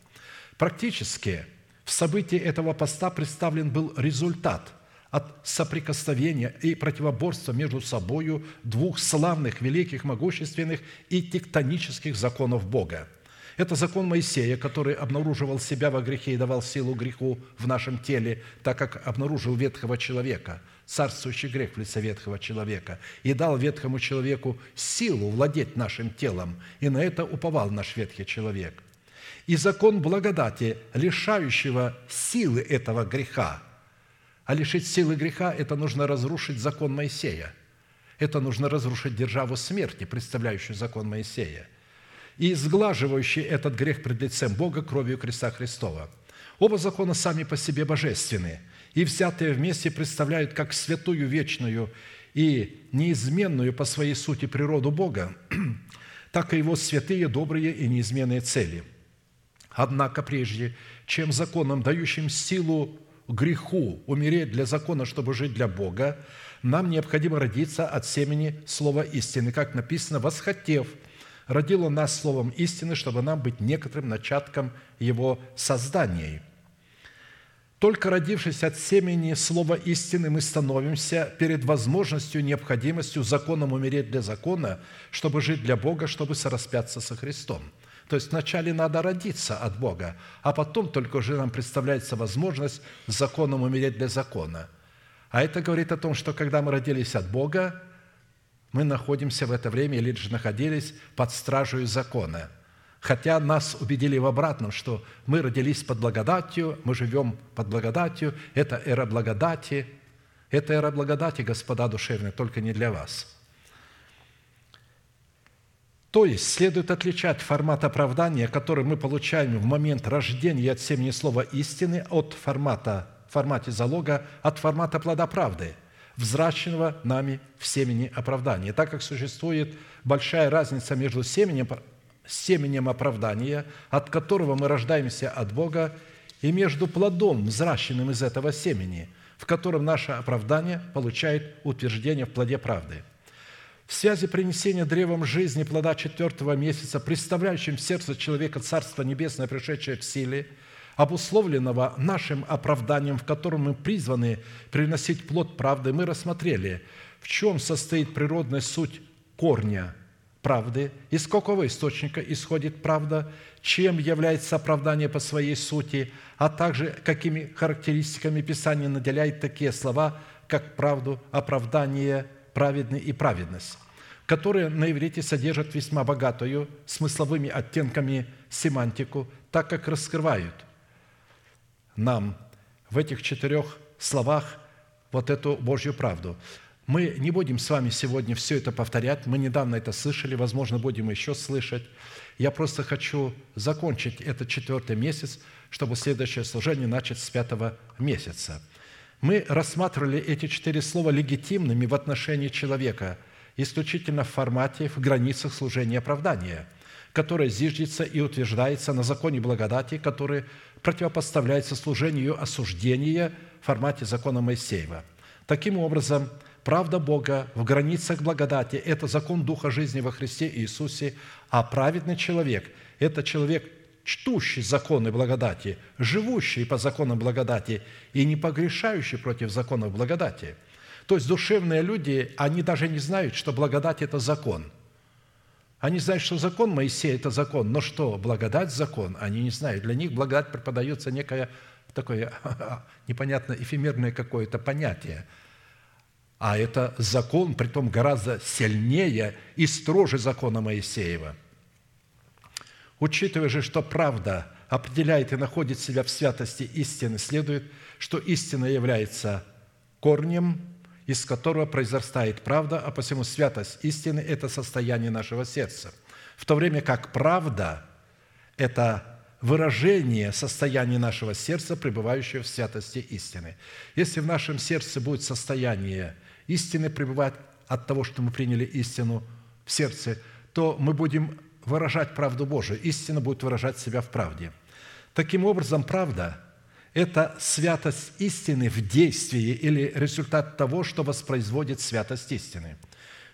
Практически в событии этого поста представлен был результат от соприкосновения и противоборства между собою двух славных, великих, могущественных и тектонических законов Бога – это закон Моисея, который обнаруживал себя во грехе и давал силу греху в нашем теле, так как обнаружил ветхого человека, царствующий грех в лице ветхого человека, и дал ветхому человеку силу владеть нашим телом, и на это уповал наш ветхий человек. И закон благодати, лишающего силы этого греха, а лишить силы греха – это нужно разрушить закон Моисея. Это нужно разрушить державу смерти, представляющую закон Моисея, и сглаживающий этот грех пред лицем Бога кровью креста Христова. Оба закона сами по себе божественны – и взятые вместе представляют как святую, вечную и неизменную по своей сути природу Бога, [clears throat] так и Его святые, добрые и неизменные цели. Однако прежде, чем законом, дающим силу греху умереть для закона, чтобы жить для Бога, нам необходимо родиться от семени слова истины, как написано, «восхотев, родил Он нас словом истины, чтобы нам быть некоторым начатком Его создания». Только родившись от семени слова истины, мы становимся перед возможностью, необходимостью законом умереть для закона, чтобы жить для Бога, чтобы сораспяться со Христом. То есть вначале надо родиться от Бога, а потом только уже нам представляется возможность законом умереть для закона. А это говорит о том, что когда мы родились от Бога, мы находимся в это время или же находились под стражей закона – Хотя нас убедили в обратном, что мы родились под благодатью, мы живем под благодатью, это эра благодати, это эра благодати, господа душевные, только не для вас. То есть следует отличать формат оправдания, который мы получаем в момент рождения от семени слова истины, от формата, формате залога, от формата плода правды, взращенного нами в семени оправдания. Так как существует большая разница между семенем семенем оправдания, от которого мы рождаемся от Бога, и между плодом, взращенным из этого семени, в котором наше оправдание получает утверждение в плоде правды. В связи принесения древом жизни плода четвертого месяца, представляющим в сердце человека Царство Небесное, пришедшее в силе, обусловленного нашим оправданием, в котором мы призваны приносить плод правды, мы рассмотрели, в чем состоит природная суть корня – правды, из какого источника исходит правда, чем является оправдание по своей сути, а также какими характеристиками Писание наделяет такие слова, как правду, оправдание, праведный и праведность, которые на иврите содержат весьма богатую смысловыми оттенками семантику, так как раскрывают нам в этих четырех словах вот эту Божью правду – мы не будем с вами сегодня все это повторять. Мы недавно это слышали, возможно, будем еще слышать. Я просто хочу закончить этот четвертый месяц, чтобы следующее служение начать с пятого месяца. Мы рассматривали эти четыре слова легитимными в отношении человека, исключительно в формате, в границах служения оправдания, которое зиждется и утверждается на законе благодати, который противопоставляется служению осуждения в формате закона Моисеева. Таким образом, Правда Бога в границах благодати – это закон Духа жизни во Христе Иисусе, а праведный человек – это человек, чтущий законы благодати, живущий по законам благодати и не погрешающий против законов благодати. То есть душевные люди, они даже не знают, что благодать – это закон. Они знают, что закон Моисея – это закон, но что благодать – закон, они не знают. Для них благодать преподается некое такое [laughs] непонятно эфемерное какое-то понятие – а это закон, притом гораздо сильнее и строже закона Моисеева. Учитывая же, что правда определяет и находит себя в святости истины, следует, что истина является корнем, из которого произрастает правда, а посему святость истины – это состояние нашего сердца. В то время как правда – это выражение состояния нашего сердца, пребывающего в святости истины. Если в нашем сердце будет состояние истины пребывает от того, что мы приняли истину в сердце, то мы будем выражать правду Божию. Истина будет выражать себя в правде. Таким образом, правда – это святость истины в действии или результат того, что воспроизводит святость истины.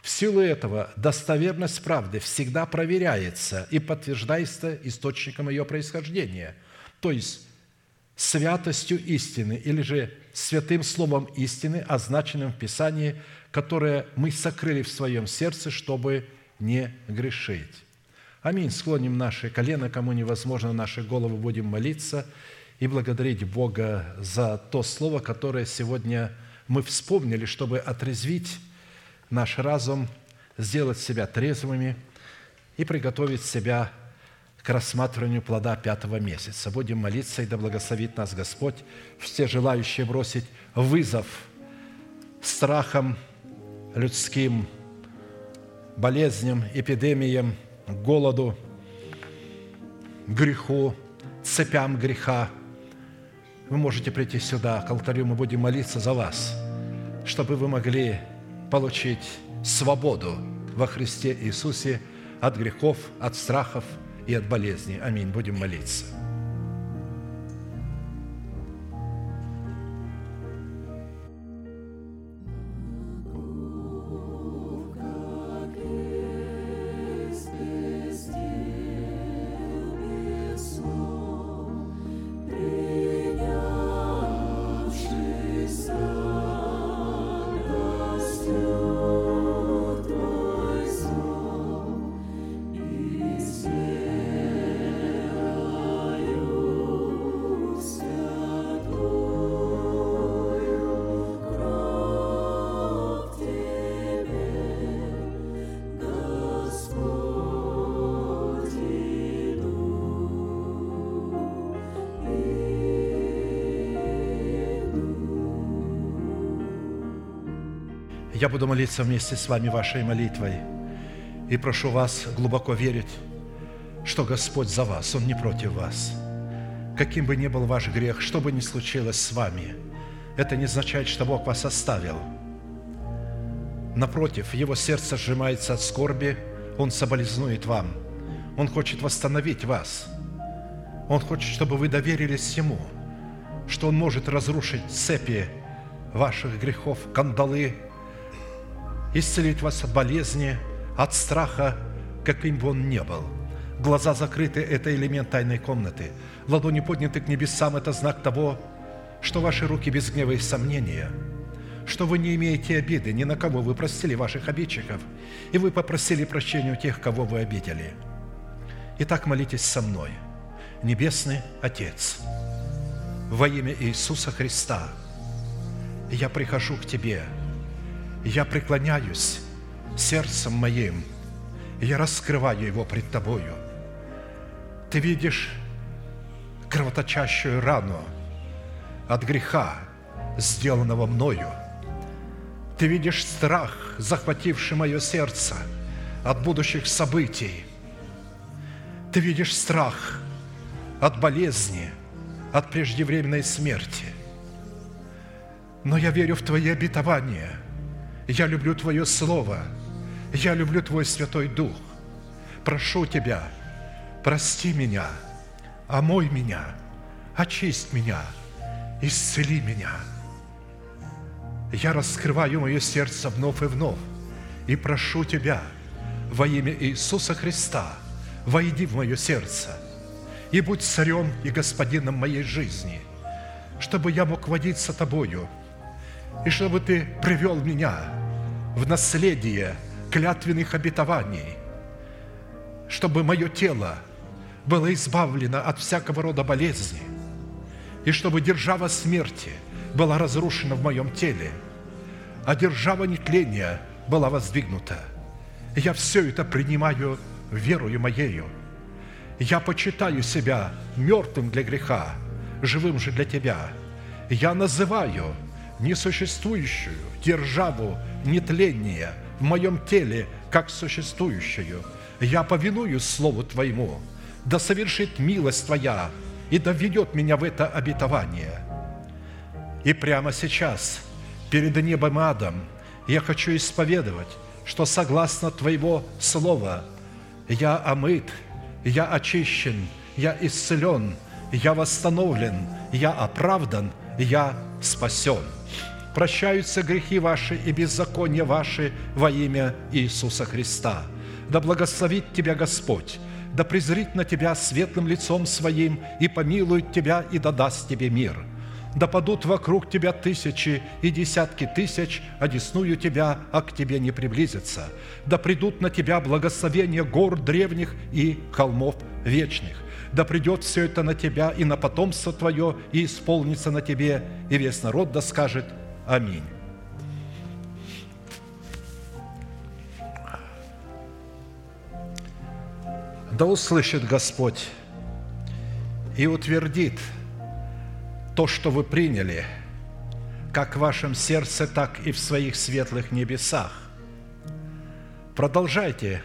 В силу этого достоверность правды всегда проверяется и подтверждается источником ее происхождения, то есть святостью истины или же святым словом истины, означенным в Писании, которое мы сокрыли в своем сердце, чтобы не грешить. Аминь. Склоним наши колено, кому невозможно, наши головы будем молиться и благодарить Бога за то слово, которое сегодня мы вспомнили, чтобы отрезвить наш разум, сделать себя трезвыми и приготовить себя к рассматриванию плода пятого месяца. Будем молиться, и да благословит нас Господь, все желающие бросить вызов страхам людским, болезням, эпидемиям, голоду, греху, цепям греха. Вы можете прийти сюда, к алтарю, мы будем молиться за вас, чтобы вы могли получить свободу во Христе Иисусе от грехов, от страхов и от болезней. Аминь. Будем молиться. Буду молиться вместе с вами вашей молитвой. И прошу вас глубоко верить, что Господь за вас, Он не против вас. Каким бы ни был ваш грех, что бы ни случилось с вами, это не означает, что Бог вас оставил. Напротив, Его сердце сжимается от скорби, Он соболезнует вам. Он хочет восстановить вас. Он хочет, чтобы вы доверились Ему, что Он может разрушить цепи ваших грехов, кандалы, исцелить вас от болезни, от страха, каким бы он ни был. Глаза закрыты – это элемент тайной комнаты. Ладони подняты к небесам – это знак того, что ваши руки без гнева и сомнения, что вы не имеете обиды ни на кого, вы простили ваших обидчиков, и вы попросили прощения у тех, кого вы обидели. Итак, молитесь со мной. Небесный Отец, во имя Иисуса Христа, я прихожу к Тебе – я преклоняюсь сердцем моим, я раскрываю его пред Тобою. Ты видишь кровоточащую рану от греха, сделанного мною. Ты видишь страх, захвативший мое сердце от будущих событий. Ты видишь страх от болезни, от преждевременной смерти. Но я верю в Твои обетования – я люблю Твое Слово. Я люблю Твой Святой Дух. Прошу Тебя, прости меня, омой меня, очисть меня, исцели меня. Я раскрываю мое сердце вновь и вновь и прошу Тебя во имя Иисуса Христа, войди в мое сердце и будь царем и господином моей жизни, чтобы я мог водиться Тобою – и чтобы Ты привел меня в наследие клятвенных обетований, чтобы мое тело было избавлено от всякого рода болезни, и чтобы держава смерти была разрушена в моем теле, а держава нетления была воздвигнута. Я все это принимаю верою моею. Я почитаю себя мертвым для греха, живым же для Тебя. Я называю несуществующую державу нетления в моем теле, как существующую. Я повинуюсь Слову Твоему, да совершит милость Твоя и да меня в это обетование. И прямо сейчас, перед небом и адом, я хочу исповедовать, что согласно Твоего Слова я омыт, я очищен, я исцелен, я восстановлен, я оправдан, я спасен – прощаются грехи ваши и беззакония ваши во имя Иисуса Христа. Да благословит тебя Господь, да презрит на тебя светлым лицом своим и помилует тебя и да даст тебе мир. Да падут вокруг тебя тысячи и десятки тысяч, а десную тебя, а к тебе не приблизятся. Да придут на тебя благословения гор древних и холмов вечных. Да придет все это на тебя и на потомство твое, и исполнится на тебе, и весь народ да скажет – Аминь. Да услышит Господь и утвердит то, что вы приняли, как в вашем сердце, так и в своих светлых небесах. Продолжайте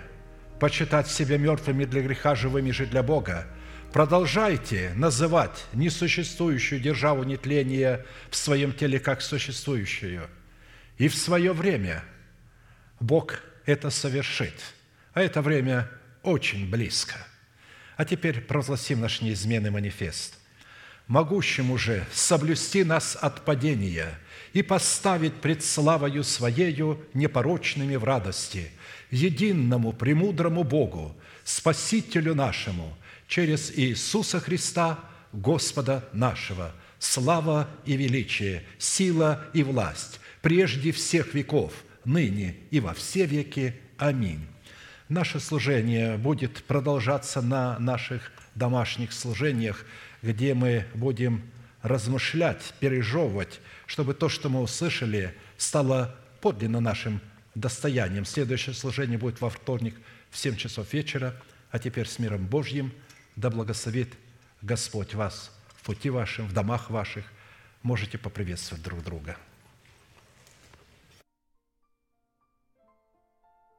почитать себя мертвыми для греха, живыми же для Бога – Продолжайте называть несуществующую державу нетления в своем теле как существующую. И в свое время Бог это совершит. А это время очень близко. А теперь провозгласим наш неизменный манифест. «Могущему же соблюсти нас от падения и поставить пред славою Своею непорочными в радости, единому премудрому Богу, Спасителю нашему, через Иисуса Христа, Господа нашего, слава и величие, сила и власть, прежде всех веков, ныне и во все веки. Аминь. Наше служение будет продолжаться на наших домашних служениях, где мы будем размышлять, пережевывать, чтобы то, что мы услышали, стало подлинно нашим достоянием. Следующее служение будет во вторник в 7 часов вечера. А теперь с миром Божьим да благословит Господь вас в пути вашем, в домах ваших. Можете поприветствовать друг друга.